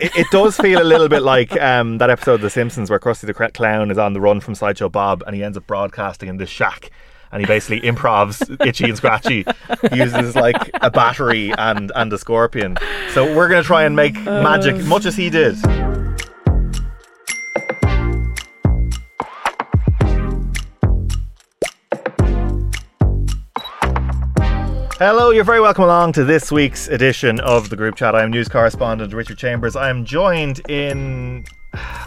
It, it does feel a little bit like um, that episode of The Simpsons where Krusty the Clown is on the run from Sideshow Bob and he ends up broadcasting in this shack and he basically improvs Itchy and Scratchy, uses like a battery and, and a scorpion. So we're going to try and make magic much as he did. Hello, you're very welcome along to this week's edition of the group chat. I'm news correspondent Richard Chambers. I am joined in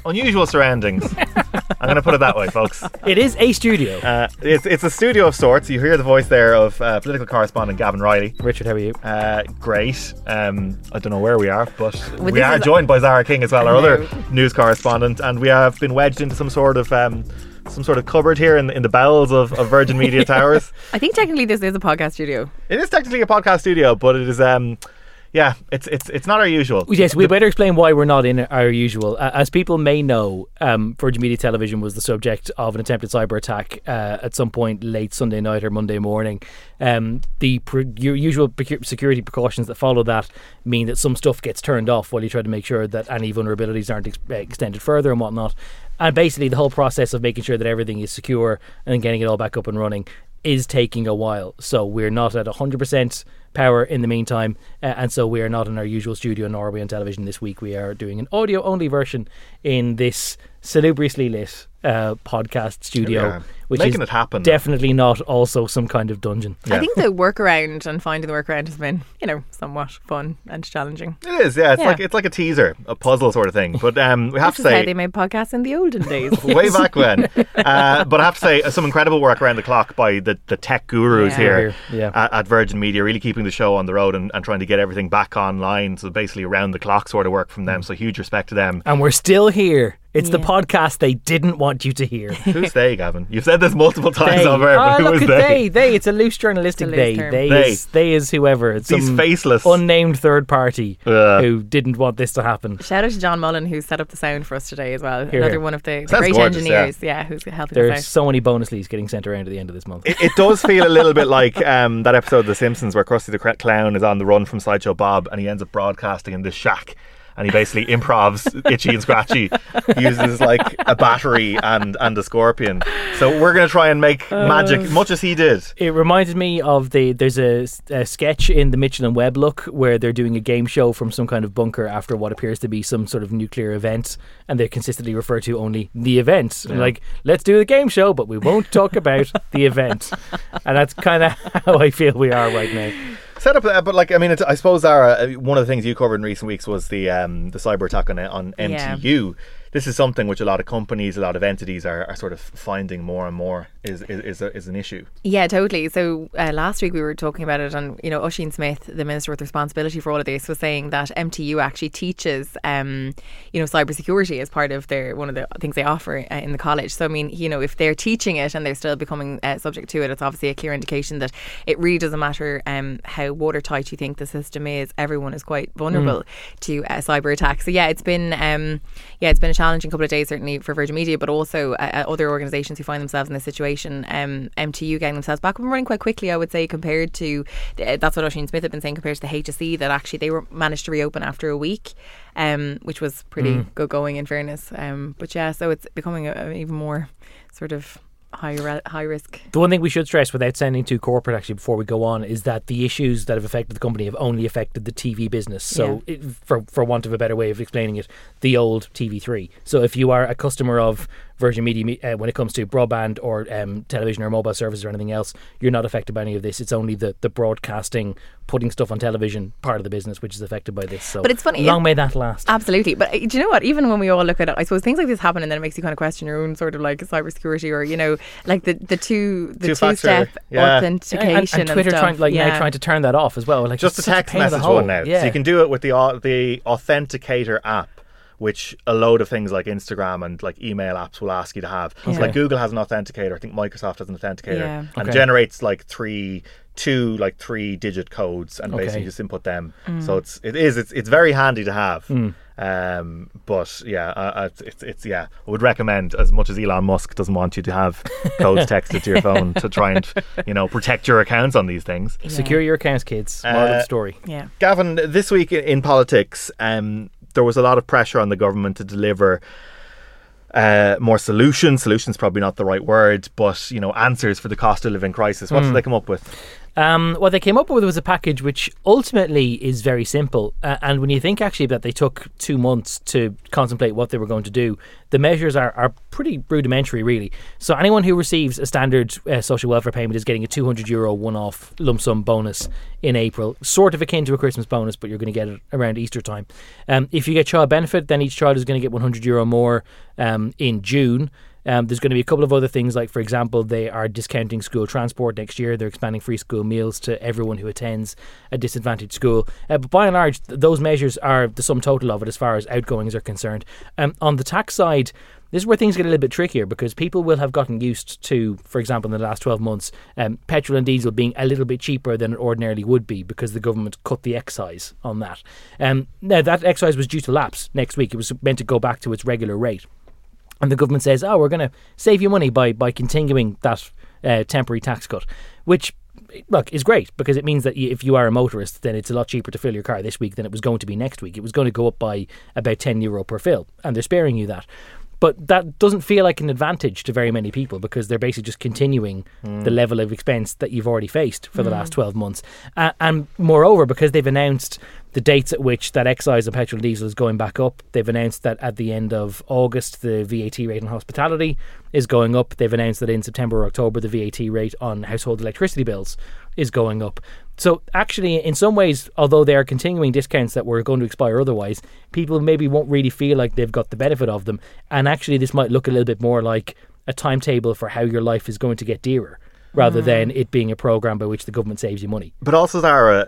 unusual surroundings. I'm going to put it that way, folks. It is a studio. Uh, it's, it's a studio of sorts. You hear the voice there of uh, political correspondent Gavan Reilly. Richard, how are you? Uh, great. Um, I don't know where we are, but Well, we are joined by Zara King as well, our other news correspondent, and we have been wedged into some sort of um, some sort of cupboard here in, in the bowels of, of Virgin Media Towers. I think technically this is a podcast studio. It is technically a podcast studio, but it is um, yeah, it's it's it's not our usual. Yes, we better explain why we're not in our usual. Uh, as people may know, um, Virgin Media Television was the subject of an attempted cyber attack uh, at some point late Sunday night or Monday morning. Um, the pre- usual security precautions that follow that mean that some stuff gets turned off while you try to make sure that any vulnerabilities aren't ex- extended further and whatnot. And basically, the whole process of making sure that everything is secure and getting it all back up and running is taking a while. So we're not at 100% power in the meantime. Uh, and so we are not in our usual studio, nor are we on television this week. We are doing an audio only version in this salubriously lit uh, podcast studio, are. which Making is it happen. definitely not also some kind of dungeon. Yeah. I think the workaround and finding the workaround has been, you know, somewhat fun and challenging. It is, yeah. It's Yeah. like it's like a teaser, a puzzle sort of thing. But um, we have This to is how say, they made podcasts in the olden days. way back when. Uh, but I have to say, uh, some incredible work around the clock by the, the tech gurus Yeah. here Yeah. At, at Virgin Media, really keeping the show on the road and, and trying to get everything back online. So basically, around the clock sort of work from them. Mm. So huge respect to them. And we're still here. It's the podcast they didn't want you to hear. Who's they, Gavan? You've said this multiple times They. on air, but oh, who look is at they? they. They. It's a loose journalistic It's a they. term. They, They. is they is whoever. It's These some faceless. unnamed third party Ugh. who didn't want this to happen. Shout out to John Mullen who set up the sound for us today as well. Here, Another here. one of the, the great gorgeous, engineers, yeah. who's helping There's us out. so many bonus leads getting sent around at the end of this month. It, it does feel a little bit like um, that episode of The Simpsons where Krusty the Clown is on the run from Sideshow Bob and he ends up broadcasting in this shack and he basically improvs Itchy and Scratchy, uses like a battery and, and a scorpion. So we're going to try and make uh, magic much as he did. It reminded me of the there's a, a sketch in the Mitchell and Webb look where they're doing a game show from some kind of bunker after what appears to be some sort of nuclear event, and they consistently refer to only the event. Like, let's do the game show, but we won't talk about the event. And that's kind of how I feel we are right now. Set up, uh, but like I mean, it's, I suppose Zara, uh, one of the things you covered in recent weeks was the um, the cyber attack on on Yeah. MTU. This is something which a lot of companies, a lot of entities are, are sort of finding more and more is is is, a, is an issue. Yeah, totally. So uh, last week we were talking about it, and you know, Ossian Smyth, the minister with responsibility for all of this, was saying that MTU actually teaches, um, you know, cybersecurity as part of their one of the things they offer uh, in the college. So I mean, you know, if they're teaching it and they're still becoming uh, subject to it, it's obviously a clear indication that it really doesn't matter um, how watertight you think the system is. Everyone is quite vulnerable to uh, cyber attacks. So yeah, it's been um, yeah, it's been a challenging couple of days certainly for Virgin Media, but also uh, uh, other organisations who find themselves in this situation. Um, MTU getting themselves back up and running quite quickly, I would say, compared to the, that's what Ossian Smyth had been saying compared to the HSE that actually they were managed to reopen after a week, um, which was pretty good going in fairness. Um, but yeah, so it's becoming a, a even more sort of high re- high risk. The one thing we should stress without sounding too corporate actually before we go on is that the issues that have affected the company have only affected the TV business. So, it, for, for want of a better way of explaining it, the old TV3. So, if you are a customer of Virgin Media uh, when it comes to broadband or um, television or mobile services or anything else. You're not affected by any of this. It's only the the broadcasting, putting stuff on television part of the business which is affected by this. So, But it's funny, Long it- may that last. Absolutely, but uh, do you know what? Even when we all look at it, I suppose things like this happen, and then it makes you kind of question your own sort of like cybersecurity, or you know, like the the two the two Two-factor, step yeah. authentication and, and Twitter stuff. trying like yeah. now trying to turn that off as well. Like just it's a text pain the message hole. one now. Yeah. So you can do it with the au- the Authenticator app, which a load of things like Instagram and like email apps will ask you to have. So like Google has an authenticator. I think Microsoft has an authenticator, Yeah. and Okay. generates like three two like three digit codes and Okay. basically just input them. Mm. So it's it is it's it's very handy to have. Hmm. Um, but yeah, uh, uh, it's, it's it's yeah. I would recommend as much as Elon Musk doesn't want you to have codes texted to your phone to try and you know protect your accounts on these things. Secure your accounts, kids. Moral of Uh, the story. yeah. Gavan, this week in- in politics, um, there was a lot of pressure on the government to deliver uh, more solutions. Solutions probably not the right word, but you know, answers for the cost of living crisis. What did they come up with? Um, what they came up with was a package which ultimately is very simple. Uh, and when you think actually that they took two months to contemplate what they were going to do, the measures are, are pretty rudimentary, really. So anyone who receives a standard uh, social welfare payment is getting a 200 euro one off lump sum bonus in April, sort of akin to a Christmas bonus, but you're going to get it around Easter time. Um, if you get child benefit, then each child is going to get 100 euro more um, in June. Um, there's going to be a couple of other things, like, for example, they are discounting school transport next year. They're expanding free school meals to everyone who attends a disadvantaged school. Uh, but by and large, th- those measures are the sum total of it as far as outgoings are concerned. Um, on the tax side, this is where things get a little bit trickier because people will have gotten used to, for example, in the last 12 months, um, petrol and diesel being a little bit cheaper than it ordinarily would be because the government cut the excise on that. Um, now, that excise was due to lapse next week. It was meant to go back to its regular rate and the government says, "Oh, we're going to save you money by by continuing that uh, temporary tax cut," which look is great because it means that if you are a motorist, then it's a lot cheaper to fill your car this week than it was going to be next week. It was going to go up by about ten euro per fill, and they're sparing you that. But that doesn't feel like an advantage to very many people because they're basically just continuing the level of expense that you've already faced for the last 12 months. Uh, and moreover, because they've announced the dates at which that excise on petrol and diesel is going back up, they've announced that at the end of August, the VAT rate on hospitality is going up. They've announced that in September or October, the VAT rate on household electricity bills is going up. So, actually, in some ways, although they are continuing discounts that were going to expire otherwise, people maybe won't really feel like they've got the benefit of them. And actually, this might look a little bit more like a timetable for how your life is going to get dearer rather hmm. than it being a program by which the government saves you money. But also, Zara,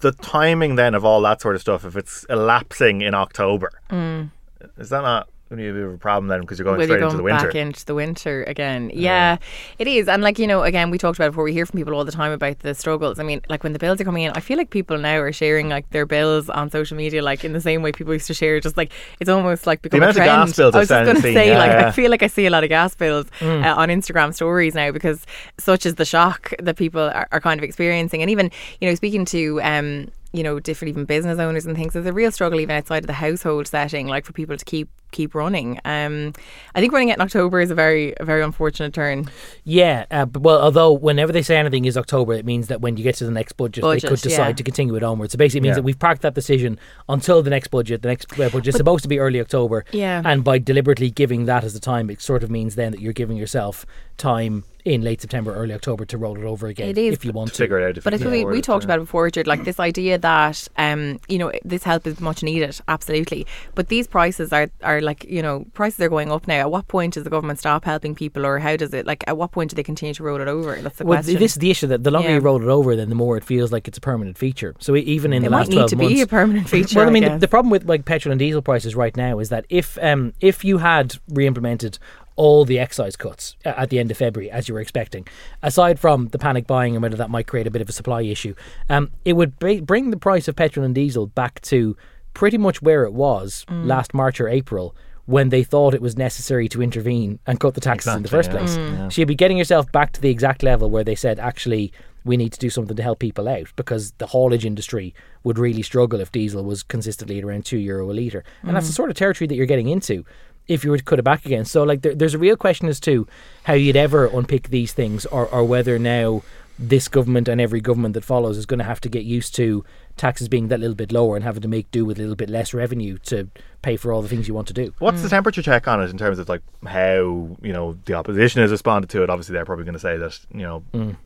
the timing then of all that sort of stuff, if it's elapsing in October, mm. is that not going to be a bit of a problem then because you're going Well, straight you're into the winter? back into the winter again. Yeah, it is. And like, you know, again, we talked about it before, we hear from people all the time about the struggles. I mean, like when the bills are coming in, I feel like people now are sharing like their bills on social media, like in the same way people used to share, just like it's almost like become amount a of gas bills I was just going to say, yeah, like, yeah. I feel like I see a lot of gas bills uh, on Instagram stories now because such is the shock that people are, are kind of experiencing. And even, you know, speaking to, um, you know, different even business owners and things, there's a real struggle even outside of the household setting, like for people to keep keep running. Um, I think running it in October is a very a very unfortunate turn. Yeah, uh, but, well, although whenever they say anything is October, it means that when you get to the next budget, they could decide yeah. to continue it onwards. So basically, it means Yeah. that we've parked that decision until the next budget. The next uh, budget is supposed to be early October. Yeah. And by deliberately giving that as the time, it sort of means then that you're giving yourself time in late September, early October to roll it over again It is, if you want to. Figure it out. If But I you think can we, afford we it, talked about it before, Richard, like this idea that um, you know, this help is much needed, absolutely. But these prices are, are like, you know, prices are going up now. At what point does the government stop helping people or how does it like at what point do they continue to roll it over? That's the Well, question. this is the issue that the longer Yeah. you roll it over, then the more it feels like it's a permanent feature. So even in it the might last need 12 to be a permanent feature. Well, I mean, the, the problem with like petrol and diesel prices right now is that if um if you had re-implemented all the excise cuts at the end of February as you were expecting, aside from the panic buying and whether that might create a bit of a supply issue, um, it would ba- bring the price of petrol and diesel back to pretty much where it was Mm. last March or April. When they thought it was necessary to intervene and cut the taxes in the first Exactly, place. yeah. Yeah. So you'd be getting yourself back to the exact level where they said, actually, we need to do something to help people out because the haulage industry would really struggle if diesel was consistently at around two euro a litre. And that's the sort of territory that you're getting into if you were to cut it back again. So, like, there, there's a real question as to how you'd ever unpick these things or, or whether now this government and every government that follows is going to have to get used to taxes being that little bit lower and having to make do with a little bit less revenue to pay for all the things you want to do. What's the mm. temperature check on it in terms of like how you know the opposition has responded to it? Obviously, they're probably going to say that you know mm.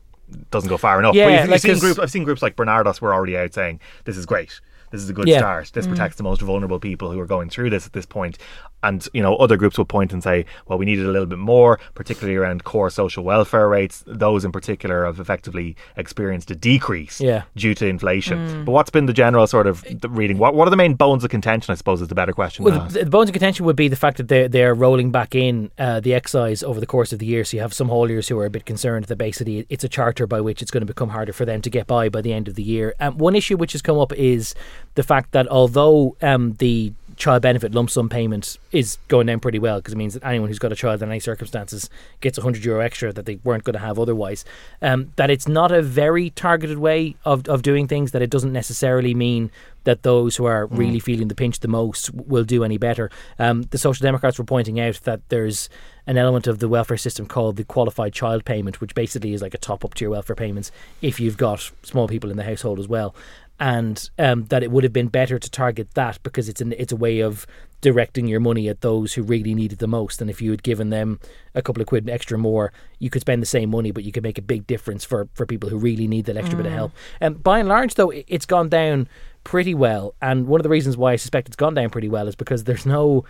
doesn't go far enough. Yeah, but you've, you've like, seen 'cause- groups. I've seen groups like Barnardos were already out saying this is great. This is a good Yeah. start. This mm. protects the most vulnerable people who are going through this at this point. And you know, other groups will point and say, "Well, we needed a little bit more, particularly around core social welfare rates. Those in particular have effectively experienced a decrease Yeah. due to inflation." But what's been the general sort of reading? What What are the main bones of contention? I suppose is the better question. Well, the, the bones of contention would be the fact that they're, they're rolling back in uh, the excise over the course of the year. So you have some hauliers who are a bit concerned that basically it's a charter by which it's going to become harder for them to get by by the end of the year. Um, one issue which has come up is the fact that although um, the child benefit lump sum payment is going down pretty well because it means that anyone who's got a child in any circumstances gets 100 euro extra that they weren't going to have otherwise. Um, that it's not a very targeted way of, of doing things, that it doesn't necessarily mean that those who are really feeling the pinch the most will do any better. Um, the Social Democrats were pointing out that there's an element of the welfare system called the qualified child payment, which basically is like a top up to your welfare payments if you've got small people in the household as well and um, that it would have been better to target that because it's an it's a way of directing your money at those who really need it the most. And if you had given them a couple of quid extra more, you could spend the same money, but you could make a big difference for for people who really need that extra bit of help. And by and large, though, it- it's gone down pretty well. And one of the reasons why I suspect it's gone down pretty well is because there's no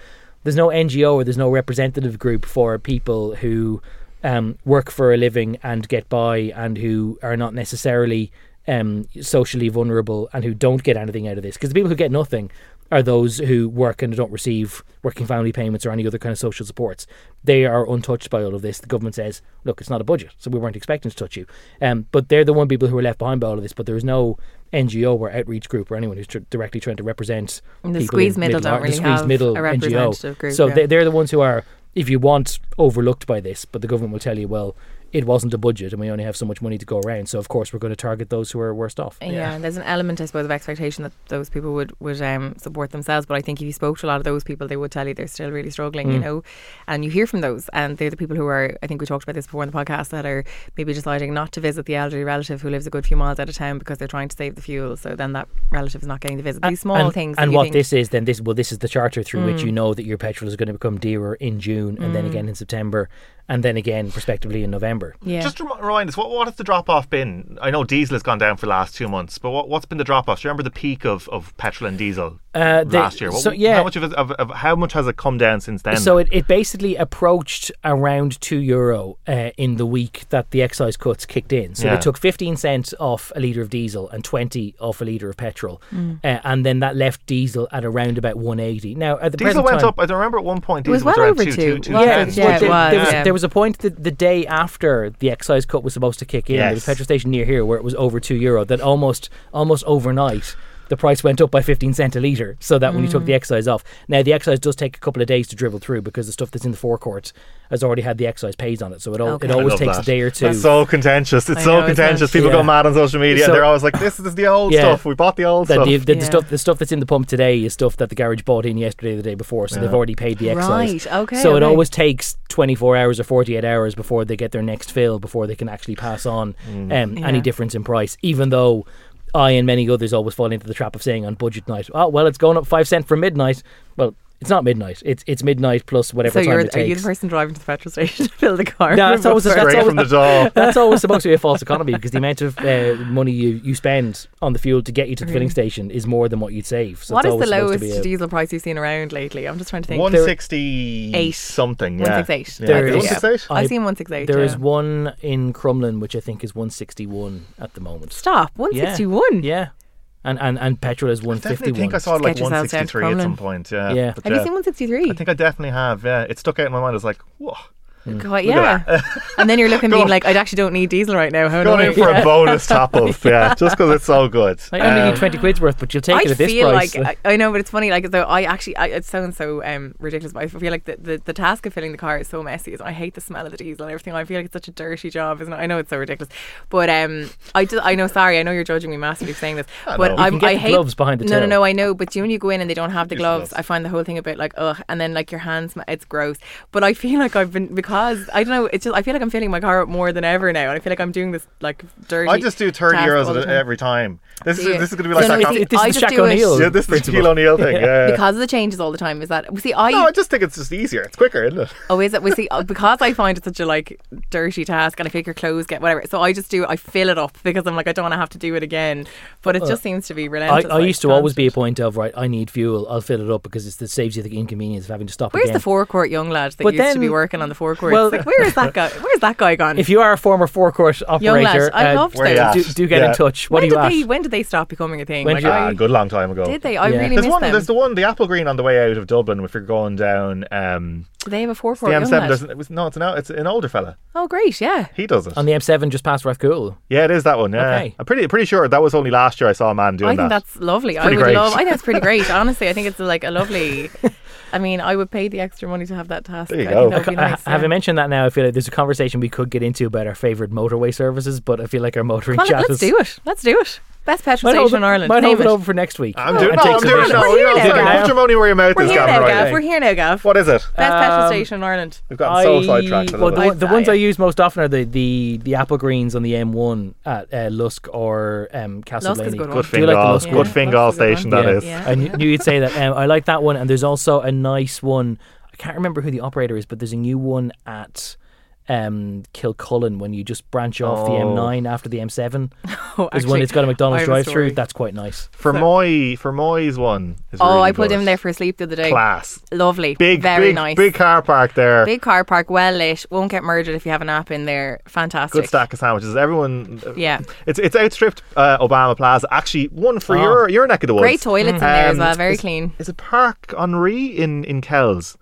there's no NGO or there's no representative group for people who um, work for a living and get by and who are not necessarily um, socially vulnerable and who don't get anything out of this. Because the people who get nothing are those who work and don't receive working family payments or any other kind of social supports. They are untouched by all of this. The government says, look, it's not a budget, so we weren't expecting to touch you. Um, but they're the one people who are left behind by all of this. But there is no NGO or outreach group or anyone who's tr- directly trying to represent And the squeeze middle middle, don't the really have middle a NGO. group, So yeah. they, they're the ones who are, if you want, overlooked by this. But the government will tell you, well, it wasn't a budget and we only have so much money to go around. So of course we're going to target those who are worst off. Yeah, and there's an element, I suppose, of expectation that those people would would um, support themselves. But I think if you spoke to a lot of those people, they would tell you they're still really struggling, Mm. you know. And you hear from those, and they're the people who are. I think we talked about this before in the podcast that are maybe deciding not to visit the elderly relative who lives a good few miles out of town because they're trying to save the fuel. So then that relative is not getting the visit. These small and, things. And what think- this is then this well this is the charter through which Mm. you know that your petrol is going to become dearer in June and then again in September and then again prospectively in November. Yeah. Just rem- remind us, what, what has the drop off been? I know diesel has gone down for the last two months, but what, what's been the drop off? Do you remember the peak of, of petrol and diesel Uh, they- last year? What- so, yeah. how much of, it, of, of how much has it come down since then? So it, it basically approached around two euro uh, in the week that the excise cuts kicked in. So Yeah. they took fifteen cents off a litre of diesel and twenty off a litre of petrol, Mm. uh, and then that left diesel at around about one eighty. Now at the diesel present went time, up. I don't remember at one point It was diesel was, well over two, two. two, two Yeah, cents. yeah, there, was, there was yeah. there was a point that the day after the excise cut was supposed to kick in, there was a petrol station near here where it was over two euro. That almost almost overnight. The price went up by 15 cent a litre, so that when you took Mm. the excise off. Now, the excise does take a couple of days to dribble through because the stuff that's in the forecourt has already had the excise pays on it. So it, al- Okay. it always takes that. a day or two. That's so contentious. It's I so know, contentious. People Yeah. go mad on social media. So- and they're always like, "This is the old Yeah. stuff. We bought the old that stuff." the, the, the stuff the stuff that's in the pump today is stuff that the garage bought in yesterday or the day before, so they've already paid the excise. Right, okay, So it always takes 24 hours or 48 hours before they get their next fill before they can actually pass on um, any difference in price. Even though I and many others always fall into the trap of saying on budget night, oh well, it's going up five cent for midnight. Well, it's not midnight. It's it's midnight plus whatever So time you're, it are you takes. the person driving to the petrol station to fill the car? No, that's always- that's always- from the door. That's always supposed to be a false economy because the amount of uh, money you, you spend on the fuel to get you to the filling station is more than what you'd save. So what it's is the always supposed to lowest a- diesel price you've seen around lately? I'm just trying to think. One There- sixty Eight. something. Yeah. 168. Yeah. There is- One six eight. I- I've seen 168. There yeah. is one in Crumlin, which I think is 161 at the moment. Stop. 161. Yeah. And, and, and petrol is I think I saw Just like get yourselves down to 163 at some point. Yeah. Yeah. But Have you seen 163? I think I definitely have. Yeah. It stuck out in my mind. I was like, whoa. Quite, yeah. and then you're looking, being like, I actually don't need diesel right now. How Going in annoying. for a bonus top up. Yeah. Just because it's so good. I only Um, need 20 quid's worth, but you'll take I it at this feel price. like I, I know, but it's funny. Like though, I actually I, it sounds so um, ridiculous, but I feel like the, the, the task of filling the car is so messy. I hate the smell of the diesel and everything. I feel like it's such a dirty job, isn't it? I know it's so ridiculous, but um, I just, I know. Sorry, I know you're judging me massively for saying this, I but I'm, can get I the hate gloves behind the No, no, no. I know, but you when you go in and they don't have the gloves, gloves. I find the whole thing a bit like ugh, and then like your hands, it's gross. But I feel like I've been because because I don't know. It's just I feel like I'm filling my car up more than ever now, and I feel like I'm doing this like dirty. I just do 30 euros all the at- time. every time. This is you? this is going to be like no, that. you com- see, This I is just Shaq do it- yeah, this is the principle. Shaquille O'Neal thing. Yeah. because of the changes all the time. Is that we see I no, I just think it's just easier. It's quicker, isn't it? Oh, is it? We see uh, because I find it such a like dirty task, and I figure clothes get whatever. So I just do. I fill it up because I'm like I don't want to have to do it again. But it just seems to be I, relentless. I like, used to always be a point of right. I need fuel. I'll fill it up because it's, it saves you the inconvenience of having to stop Where's again. the forecourt young lad that But used to be working on the forecourt? Well- like, where is that guy? Where's that guy gone? if you are a former forecourt young operator, lad, I uh, loved where you those. at? do, do get Yeah. in touch. What when are you did at? they? When did they stop becoming a thing? When Like, did Ah, I, a good long time ago. did they? I Yeah. really There's missed one. them. There's the one, the Applegreen on the way out of Dublin. If you're going down, um, Do they have a the forecourt young M7. doesn't. it was, no, it's an it's an older fella. Oh, great! Yeah. He does it. on the M7 just past Rathcoole. yeah, it is that one. Yeah, Okay. I'm pretty pretty sure that was only last year I saw a man doing that. I think that. that's lovely. I would great. love. I think it's pretty great. Honestly, I think it's like a lovely. I mean, I would pay the extra money to have that task. There you I go. think that would be nice. Having yeah. mentioned that now, I feel like there's a conversation we could get into about our favourite motorway services, but I feel like our motoring Come on, chat let's is. do it. Let's do it. Best petrol station in Ireland. Might Name hold it it. over for next week. I'm Oh, doing. and No, take I'm doing it pictures. now. We're here You're now, doing it. Gav. Put your money where your mouth We're is, here Gavan. now, Gav. We're here now, Gav. What is it? Best petrol Um, station in Ireland. We've gotten so sidetracked a well, little the, bit. the ones I- I use most often are the, the, the Applegreens on the M1 at uh, Lusk or um, Castle Lusk good Good one. Like the Fingal, Lusk good? Fingal Lusk is a good station one. that Yeah. is. Yeah. I knew you'd say that. Um, I like that one, and there's also a nice one. I can't remember who the operator is, but there's a new one at um, Kilcullen when you just branch off the Oh. M9 after the M7. Oh, Is when actually, it's got a I McDonald's have a drive-through. story. That's quite nice. For Moy, for Moy's one. Is Oh, really I pulled good. him there for a sleep the other day. Class. Lovely. Big, Very big, nice. big car park there. Big car park, well lit. Won't get murdered if you have an app in there. Fantastic. Good stack of sandwiches. Everyone. Yeah. It's it's outstripped uh, Obama Plaza. Actually, one for Oh. your your neck of the woods. Great toilets in there as Um, well. Very is- clean. Is it Park Henri in in Kells?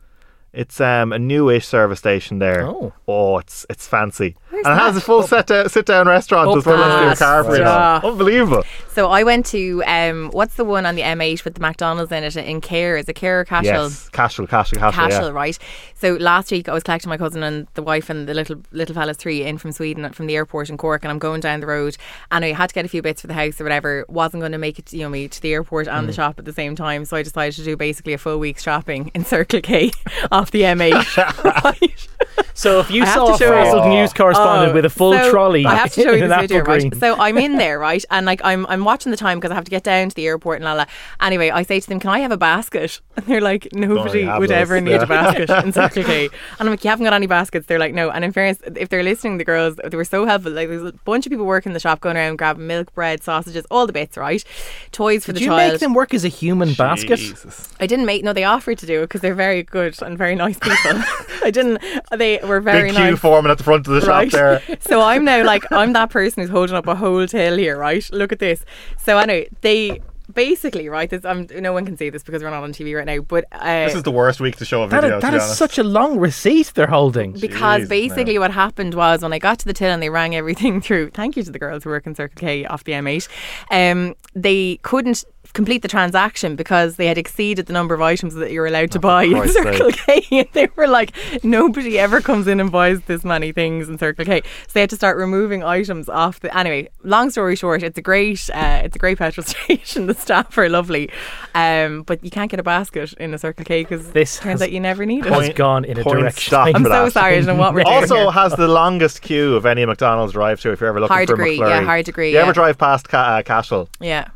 It's um, a newish service station there. Oh. Oh, it's it's fancy. Where's and it has a full set down, sit down restaurant as well as Ah, your car for you. Unbelievable. So I went to um, what's the one on the M8 with the McDonald's in it in Cahir? Is it Cahir or Cashel? Yes, Cashel, Cashel, Cashel. Cashel, yeah. right? So last week I was collecting my cousin and the wife and the little little fella's three in from Sweden from the airport in Cork, and I'm going down the road, and I had to get a few bits for the house or whatever. wasn't going to make it, you know, me to the airport and the Mm. shop at the same time, so I decided to do basically a full week's shopping in Circle K off the M8. right? So if you I have saw to a show you. news oh. correspondent Oh, with a full so trolley, I have to show you in this apple video, green. right? So I'm in there, right, and like I'm I'm watching the time because I have to get down to the airport and la la. Anyway, I say to them, "Can I have a basket?" And they're like, "Nobody have would those, ever need yeah. a basket in Circle K." And I'm like, "You haven't got any baskets?" They're like, "No." And in fairness, if they're listening, the girls they were so helpful. Like there's a bunch of people working in the shop, going around grabbing milk, bread, sausages, all the bits, right? Toys for Did the you child. make them work as a human basket? Jesus. I didn't make. No, they offered to do it because they're very good and very nice people. I didn't. They were very Big queue nice. forming at the front of the right? shop there. so I'm now like I'm that person who's holding up a whole tail here, right? Look at this. So anyway, they basically right. This I'm no one can see this because we're not on TV right now, but uh, This is the worst week to show a That video. is, to be is honest. such a long receipt they're holding. because Jesus, basically what happened was when I got to the till and they rang everything through. Thank you to the girls who work in Circle K off the M8. Um, they couldn't complete the transaction because they had exceeded the number of items that you were allowed to buy in Christ's Circle K. And they were like, nobody ever comes in and buys this many things in Circle K. So they had to start removing items off the. Anyway, long story short, it's a great, uh, it's a great petrol station. The staff are lovely, um, but you can't get a basket in a Circle K because This turns out you never need it. has gone in a direction. I'm so that. sorry. I don't know what we're doing also here. has the longest queue of any McDonald's drive-through if you're ever looking Hard for degree, McFlurry. yeah, hard degree, You ever drive past Ca- uh, Cashel? Yeah.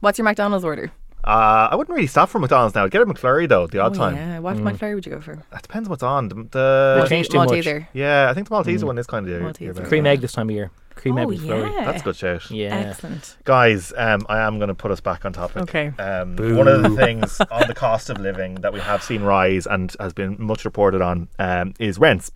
What's your McDonald's order? Uh, I wouldn't really stop for McDonald's now. I'd get a McFlurry though, the odd Oh, time. Yeah. What McFlurry would you go for? It depends what's on. The, the They changed too much. Malteser. yeah, I think the Malteser one is kind of Malteser. Cream egg this time of year. Cream egg Oh, McFlurry. yeah. That's a good shout. Yeah. Excellent. Guys, um, I am going to put us back on topic. Okay. Um, one of the things on the cost of living that we have seen rise and has been much reported on um, is rents.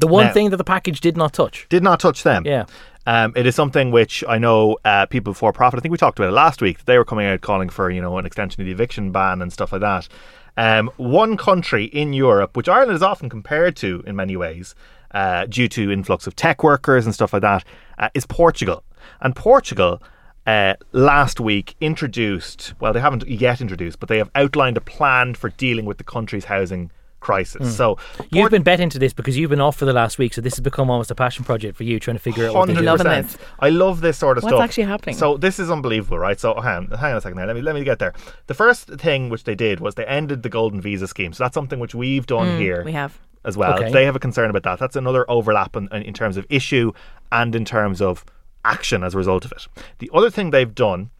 The one Now- thing that the package did not touch. Did not touch them. Yeah. Um, it is something which I know uh, People Before Profit. I think we talked about it last week. They were coming out calling for you know an extension of the eviction ban and stuff like that. Um, one country in Europe, which Ireland is often compared to in many ways, uh, due to influx of tech workers and stuff like that, uh, is Portugal. And Portugal uh, last week introduced, well, they haven't yet introduced, but they have outlined a plan for dealing with the country's housing crisis. So You've been bet into this because you've been off for the last week, so this has become almost a passion project for you, trying to figure out what they do. Loving percent. I love this sort of What's stuff. actually happening? So this is unbelievable, right? So hang on, hang on a second now. Let me let me get there. The first thing which they did was they ended the golden visa scheme. So that's something which we've done here. Mm, We have. as well. Okay. They have a concern about that. That's another overlap in, in terms of issue and in terms of action as a result of it. The other thing they've done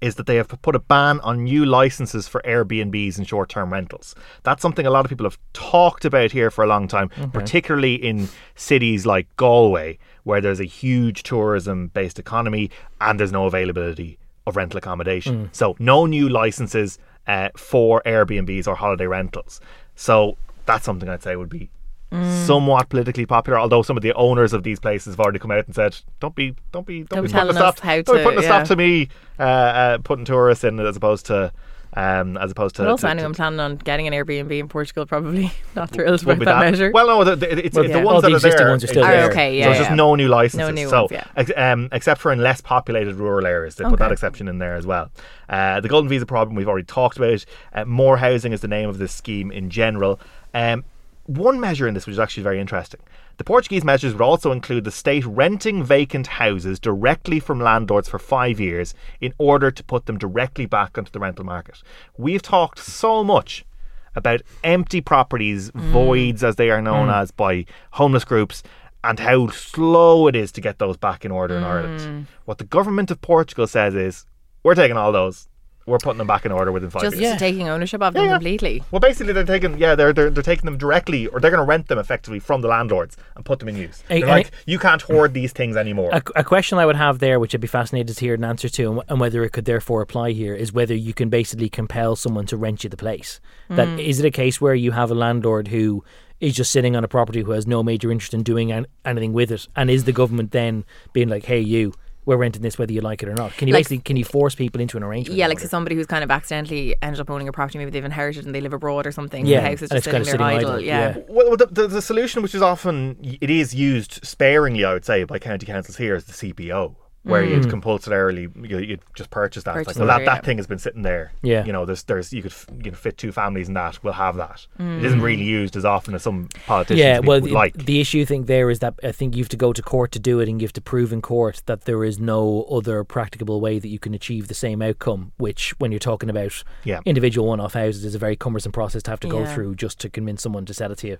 is that they have put a ban on new licenses for Airbnbs and short term rentals. That's something a lot of people have talked about here for a long time, particularly in cities like Galway, where there's a huge tourism based economy and there's no availability of rental accommodation. So, no new licenses uh, for Airbnbs or holiday rentals. So, that's something I'd say would be somewhat politically popular. Although some of the owners of these places have already come out and said, "Don't be, don't be, don't, Don't be be putting a telling stop, us how don't be to- putting a stop yeah. to me uh, uh, putting tourists in as opposed to." Um, as opposed to, But also, to- anyone to- planning on getting an Airbnb in Portugal probably not thrilled won't about be that, measure. Well, no, the, the, it's, Well, it's yeah. the All ones the that are existing there. ones are still it's there. there. Okay, so yeah, it's just no new licenses. No new so, ones, yeah. ex- um, except for in less populated rural areas, they put that exception in there as well. Uh, the golden visa problem we've already talked about. Uh, more housing is the name of this scheme in general. Um, one measure in this which is actually very interesting. The Portuguese measures would also include the state renting vacant houses directly from landlords for five years in order to put them directly back onto the rental market. We've talked so much about empty properties, mm. voids as they are known mm. as by homeless groups, and how slow it is to get those back in order in Ireland. Mm. What the government of Portugal says is, we're taking all those, we're putting them back in order within five just years. Just taking ownership of them Yeah, yeah. completely. Well, basically, they're taking yeah, they're they're, they're taking them directly, or they're going to rent them effectively from the landlords and put them in use. Hey, They're like, you can't hoard these things anymore. A, a question I would have there, which I'd be fascinated to hear an answer to, and, and whether it could therefore apply here, is whether you can basically compel someone to rent you the place. That hmm. is it a case where you have a landlord who is just sitting on a property who has no major interest in doing an, anything with it, and is the government then being like, "Hey, you, we're renting this whether you like it or not"? Can you Like- basically can you force people into an arrangement? Yeah, in like so order? somebody who's kind of accidentally ended up owning a property, maybe they've inherited and they live abroad or something. Yeah, the house is and just it's sitting kind there of idle. sitting Yeah. idle, Well, well, the, the, the solution, which is often it is used sparingly, I would say, by county councils here, is the CPO, where you'd compulsorily you you'd just purchase that. Mm. Purchase like, well, it, that, yeah. that thing has been sitting there. Yeah. you know, there's there's you could f- you know, fit two families in that. We'll have that. It Mm. isn't really used as often as some politicians yeah, well, would the, like. the issue thing there is that I think you have to go to court to do it, and you have to prove in court that there is no other practicable way that you can achieve the same outcome. Which, when you're talking about Yeah. individual one-off houses, is a very cumbersome process to have to go through just to convince someone to sell it to you.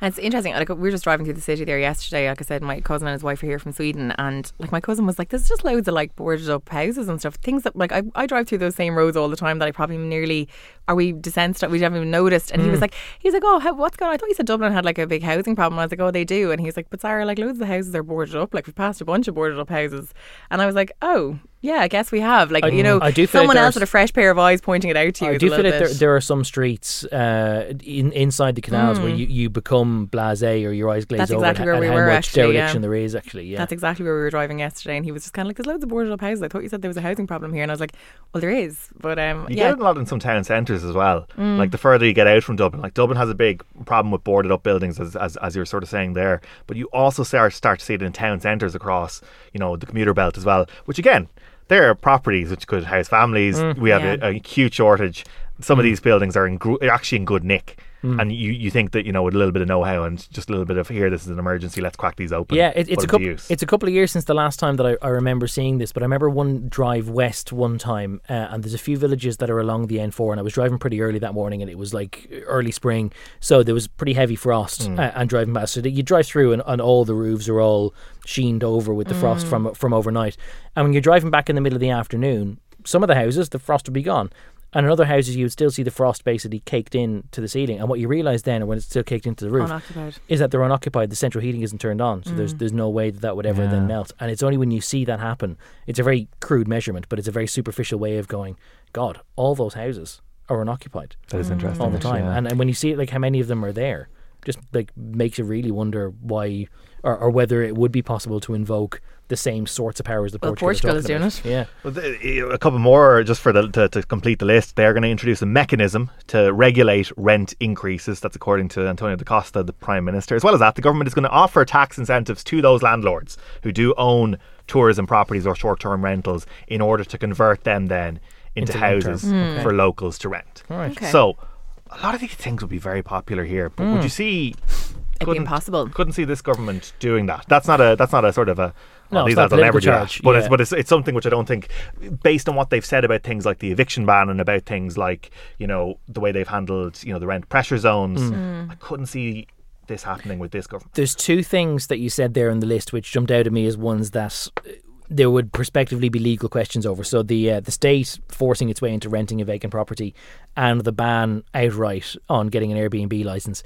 And it's interesting. Like we were just driving through the city there yesterday. Like I said, my cousin and his wife are here from Sweden, and like my cousin was like, "There's just loads of like boarded up houses and stuff. Things that like I, I drive through those same roads all the time that I probably nearly are we desensed we haven't even noticed." And he was mm. like, "He's like, oh, how, what's going on? I thought you said Dublin had like a big housing problem." I was like, "Oh, they do." And he's like, "But Zara, like loads of the houses are boarded up. Like we've passed a bunch of boarded up houses." And I was like, "Oh." Yeah, I guess we have. Like I- you know, I do someone else with a fresh pair of eyes pointing it out to you. I do feel like there, there are some streets uh, in, inside the canals where you, you become blasé or your eyes glaze That's over exactly at, where we how were, much actually, yeah. dereliction there is actually. Yeah, That's exactly where we were driving yesterday, and he was just kind of like, "There's loads of boarded up houses." I thought you said there was a housing problem here, and I was like, "Well, there is, but um, You yeah, get it a lot in some town centres as well. Like the further you get out from Dublin, like Dublin has a big problem with boarded up buildings, as as, as you're sort of saying there. But you also start start to see it in town centres across, you know, the commuter belt as well. Which again, there are properties which could house families. we have Yeah. a, a huge shortage. Some of mm-hmm. these buildings are in gr- actually in good nick. And you, you think that you know with a little bit of know-how and just a little bit of here, this is an emergency. Let's crack these open. Yeah, it, it's a couple. It's a couple of years since the last time that I, I remember seeing this, but I remember one drive west one time, uh, and there's a few villages that are along the N4, and I was driving pretty early that morning, and it was like early spring, so there was pretty heavy frost, Hmm. uh, and driving past. So that you drive through, and, and all the roofs are all sheened over with the frost from from overnight, and when you're driving back in the middle of the afternoon, some of the houses the frost would be gone. And in other houses, you would still see the frost basically caked in to the ceiling. And what you realise then, when it's still caked into the roof, unoccupied. is that they're unoccupied. The central heating isn't turned on, so there's mm. there's no way that that would ever then melt. And it's only when you see that happen. It's a very crude measurement, but it's a very superficial way of going. God, all those houses are unoccupied that is mm. interesting all the time, yeah. and and when you see it, like how many of them are there, just like makes you really wonder why, or, or whether it would be possible to invoke the same sorts of powers that Well, Portugal, Portugal are is doing about. it. Yeah. Well, th- a couple more just for the to, to complete the list. They're going to introduce a mechanism to regulate rent increases. That's according to Antonio da Costa, the prime minister. As well as that, the government is going to offer tax incentives to those landlords who do own tourism properties or short-term rentals in order to convert them then into, Into long-term. houses hmm. for locals to rent. All right. Okay. So, a lot of these things would be very popular here. But would hmm. you see? It'd be couldn't- impossible. Couldn't see this government doing that. That's not a. That's not a sort of a. No, well, it's these not lads will never political do that. charge, But it's but it's it's something which I don't think, based on what they've said about things like the eviction ban and about things like you know the way they've handled you know the rent pressure zones, Mm. I couldn't see this happening with this government. There's two things that you said there on the list which jumped out at me as ones that uh, there would prospectively be legal questions over. So the uh, the state forcing its way into renting a vacant property, and the ban outright on getting an Airbnb license.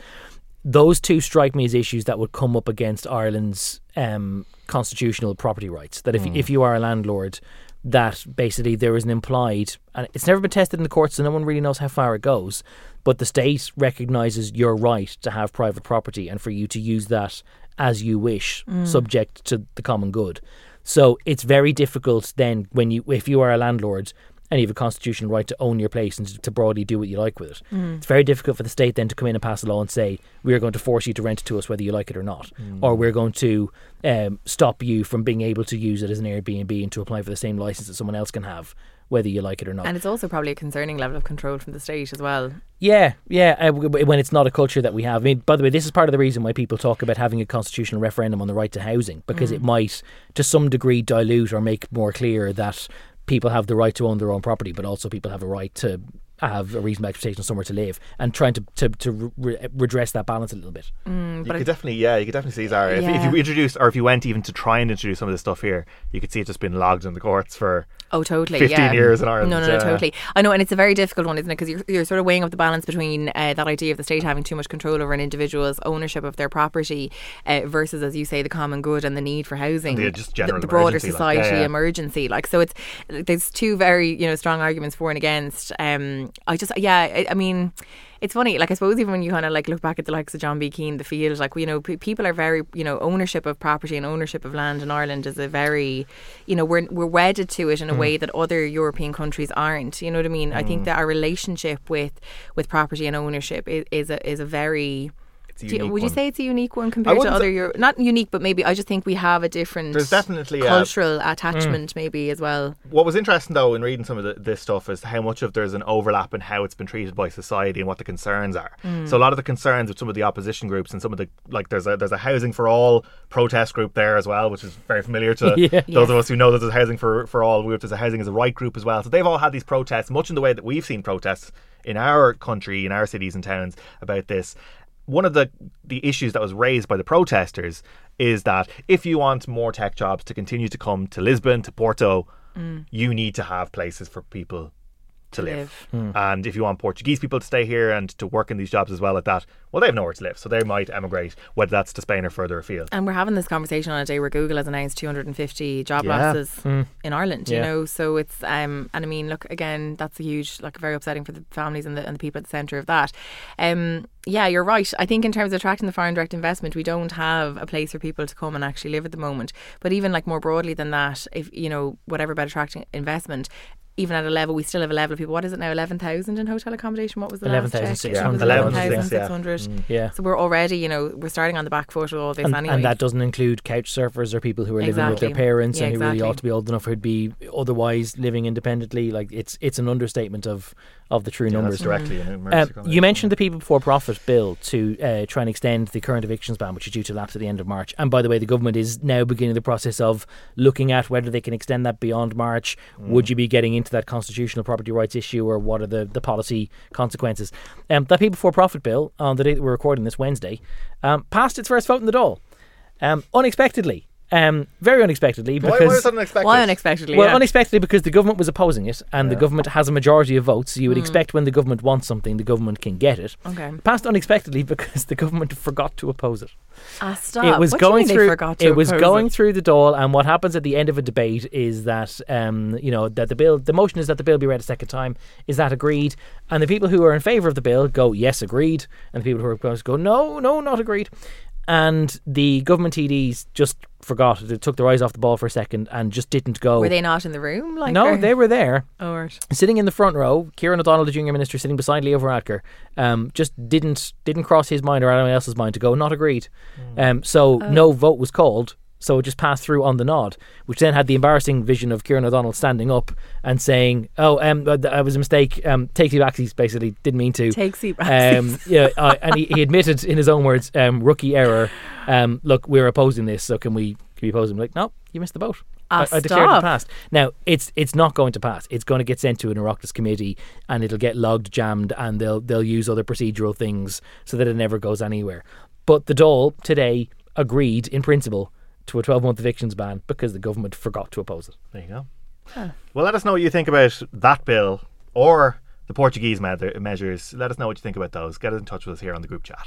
Those two strike me as issues that would come up against Ireland's um, constitutional property rights. That if Hmm. if you are a landlord, that basically there is an implied, and it's never been tested in the courts, so no one really knows how far it goes. But the state recognises your right to have private property and for you to use that as you wish, subject to the common good. So it's very difficult then when you, if you are a landlord and you have a constitutional right to own your place and to broadly do what you like with it. It's very difficult for the state then to come in and pass a law and say we are going to force you to rent it to us whether you like it or not, or we're going to um, stop you from being able to use it as an Airbnb and to apply for the same license that someone else can have, whether you like it or not. And it's also probably a concerning level of control from the state as well. Yeah, yeah. Uh, w- w- when it's not a culture that we have. I mean, by the way, this is part of the reason why people talk about having a constitutional referendum on the right to housing because it might, to some degree, dilute or make more clear that people have the right to own their own property, but also people have a right to have a reasonable expectation of somewhere to live, and trying to to, to re- redress that balance a little bit. you but I- could definitely, yeah, you could definitely see Zara. If, if you introduced, or if you went even to try and introduce some of this stuff here, you could see it just been logged in the courts for Oh, totally. 15 yeah. years in Ireland, No, no, no, yeah. totally. I know, and it's a very difficult one, isn't it? Because you're, you're sort of weighing up the balance between uh, that idea of the state having too much control over an individual's ownership of their property uh, versus, as you say, the common good and the need for housing, the just general the, broader emergency, like, yeah, society yeah. emergency. Like, so it's there's two very you know strong arguments for and against. Um, I just yeah, I, I mean. It's funny, like I suppose even when you kind of like look back at the likes of John B. Keane, the field, like you know, p- people are very, you know, ownership of property and ownership of land in Ireland is a very, you know, we're we're wedded to it in a Mm. way that other European countries aren't. You know what I mean? I think that our relationship with with property and ownership is, is a is a very. It's a Do you- would you one. say it's a unique one compared to other say- Euro- not unique, but maybe I just think we have a different There's definitely a- cultural attachment maybe as well. What was interesting though in reading some of the, this stuff is how much of there's an overlap in how it's been treated by society and what the concerns are. Mm. So a lot of the concerns with some of the opposition groups and some of the like there's a there's a housing for all protest group there as well, which is very familiar to Yeah. those of us who know that there's housing for for all. There's a housing as a right group as well. So they've all had these protests, much in the way that we've seen protests in our country, in our cities and towns about this. One of the the issues that was raised by the protesters is that if you want more tech jobs to continue to come to Lisbon, to Porto, mm. you need to have places for people to, live. And if you want Portuguese people to stay here and to work in these jobs as well at that, well, they have nowhere to live. So they might emigrate, whether that's to Spain or further afield. And we're having this conversation on a day where Google has announced 250 job Yeah. losses in Ireland. You know, so it's um, and I mean, look again, that's a huge, like, very upsetting for the families and the and the people at the centre of that. Um, yeah, you're right. I think in terms of attracting the foreign direct investment, we don't have a place for people to come and actually live at the moment. But even like more broadly than that, if you know whatever about attracting investment. Even at a level, we still have a level of people. What is it now? Eleven thousand in hotel accommodation. What was the last check? 11,600. It was Yeah, 11,600. Mm. Yeah. So we're already, you know, we're starting on the back foot with all this And, anyway. and that doesn't include couch surfers or people who are living with their parents Yeah, and who really ought to be old enough who'd be otherwise living independently. Like it's it's an understatement of of the true Yeah, numbers. directly in Uh, emergency you mentioned the people before profit bill to uh, try and extend the current evictions ban, which is due to lapse at the end of March. And by the way, the government is now beginning the process of looking at whether they can extend that beyond March. Would you be getting into that constitutional property rights issue, or what are the, the policy consequences? Um, that people before profit bill on the day that we're recording this Wednesday um, passed its first vote in the Dáil, um, unexpectedly. Um, very unexpectedly Why, because why was that unexpected? Why unexpectedly? well, yeah. unexpectedly because the government was opposing it, and the government has a majority of votes. So you would expect when the government wants something, the government can get it. Okay. Passed unexpectedly because the government forgot to oppose it. Ah, stop. It was What do you going mean through. It was going it? through the Dáil, and what happens at the end of a debate is that um, you know that the bill, the motion is that the bill be read a second time. Is that agreed? And the people who are in favour of the bill go yes, agreed, and the people who are opposed go no, no, not agreed. And the government TDs just forgot. They took their eyes off the ball for a second and just didn't go. Were they not in the room? Like, no, or- they were there Oh, right. sitting in the front row, Kieran O'Donnell, the junior minister, sitting beside Leo Varadkar, um, just didn't didn't cross his mind or anyone else's mind to go not agreed. Um, so no vote was called. So it just passed through on the nod, which then had the embarrassing vision of Kieran O'Donnell standing up and saying, "Oh, um, uh, that was a mistake. Um, take two backsies. Basically, didn't mean to." Take seat Um, yeah, uh, and he, he admitted in his own words, um, "Rookie error. Um, look, we're opposing this, so can we can we oppose him?" Like, no, you missed the boat. Ah, I, I declared it passed. Now it's it's not going to pass. It's going to get sent to an Oireachtas committee, and it'll get logged, jammed, and they'll they'll use other procedural things so that it never goes anywhere. but the Dáil today agreed in principle to a 12 month evictions ban because the government forgot to oppose it. There you go. Well, let us know what you think about that bill or the Portuguese me- measures. Let us know what you think about those. Get in touch with us here on the group chat.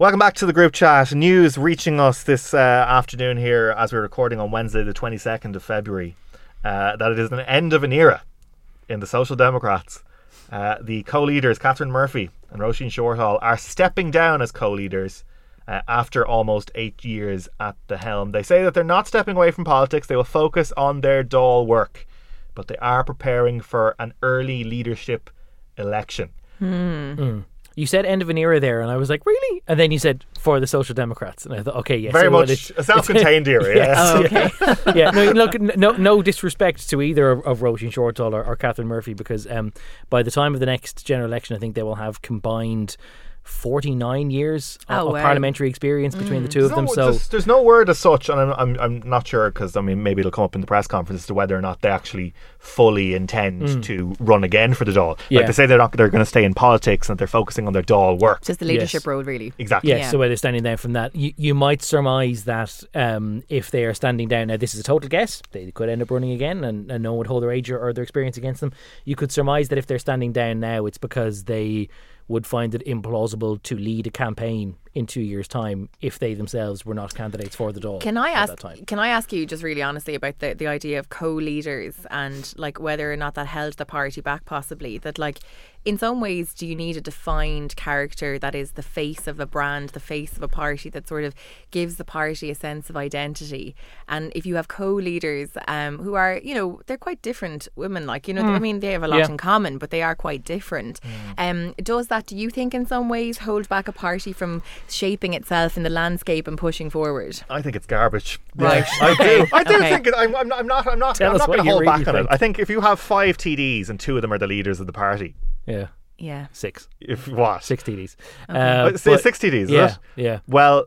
Welcome back to the group chat. News reaching us this uh, afternoon here as we're recording on Wednesday, the 22nd of February, uh, that it is an end of an era in the Social Democrats. Uh, the co leaders, Catherine Murphy and Roisin Shortall, are stepping down as co leaders uh, after almost eight years at the helm. They say that they're not stepping away from politics, they will focus on their Dáil work, but they are preparing for an early leadership election. You said end of an era there, and I was like, really? And then you said for the Social Democrats, and I thought, okay, yes, Very so, much it's- a self contained era, yes. Yes. yeah. yeah. No, look, no, no disrespect to either of, of Roisin Shortall or, or Catherine Murphy, because um, by the time of the next general election, I think they will have combined. 49 years of, Oh, of wow. parliamentary experience between the two of There's them. no- So there's, there's no word as such, and I'm, I'm, I'm not sure because I mean maybe it'll come up in the press conference as to whether or not they actually fully intend to run again for the Dáil. Mm. Yeah. Like they say they're not they're going to stay in politics and they're focusing on their Dáil work. Just the leadership role, really. exactly. Yeah, Yeah. so where they're standing down from that, you, you might surmise that um, if they are standing down now, this is a total guess. They could end up running again, and, and no one would hold their age or, or their experience against them. You could surmise that if they're standing down now, it's because they would find it implausible to lead a campaign in two years' time if they themselves were not candidates for the Dáil. Can I ask? that time. Can I ask you just really honestly about the, the idea of co-leaders and like whether or not that held the party back? Possibly that like in some ways, do you need a defined character that is the face of a brand, the face of a party that sort of gives the party a sense of identity? And if you have co-leaders um, who are, you know, they're quite different women, like you know, I mean, they have a lot Yeah. in common, but they are quite different. Um, does that, do you think, in some ways, hold back a party from shaping itself in the landscape and pushing forward? I think it's garbage. Right. I do. I do Okay. think it, I'm, I'm not. I'm not. I'm not, Tell I'm not going to hold really back on it. I think if you have five TDs and two of them are the leaders of the party, Yeah, Yeah. six. if what? Six TDs. Uh, Uh, say but- six TDs. Is Yeah, it? yeah. Well,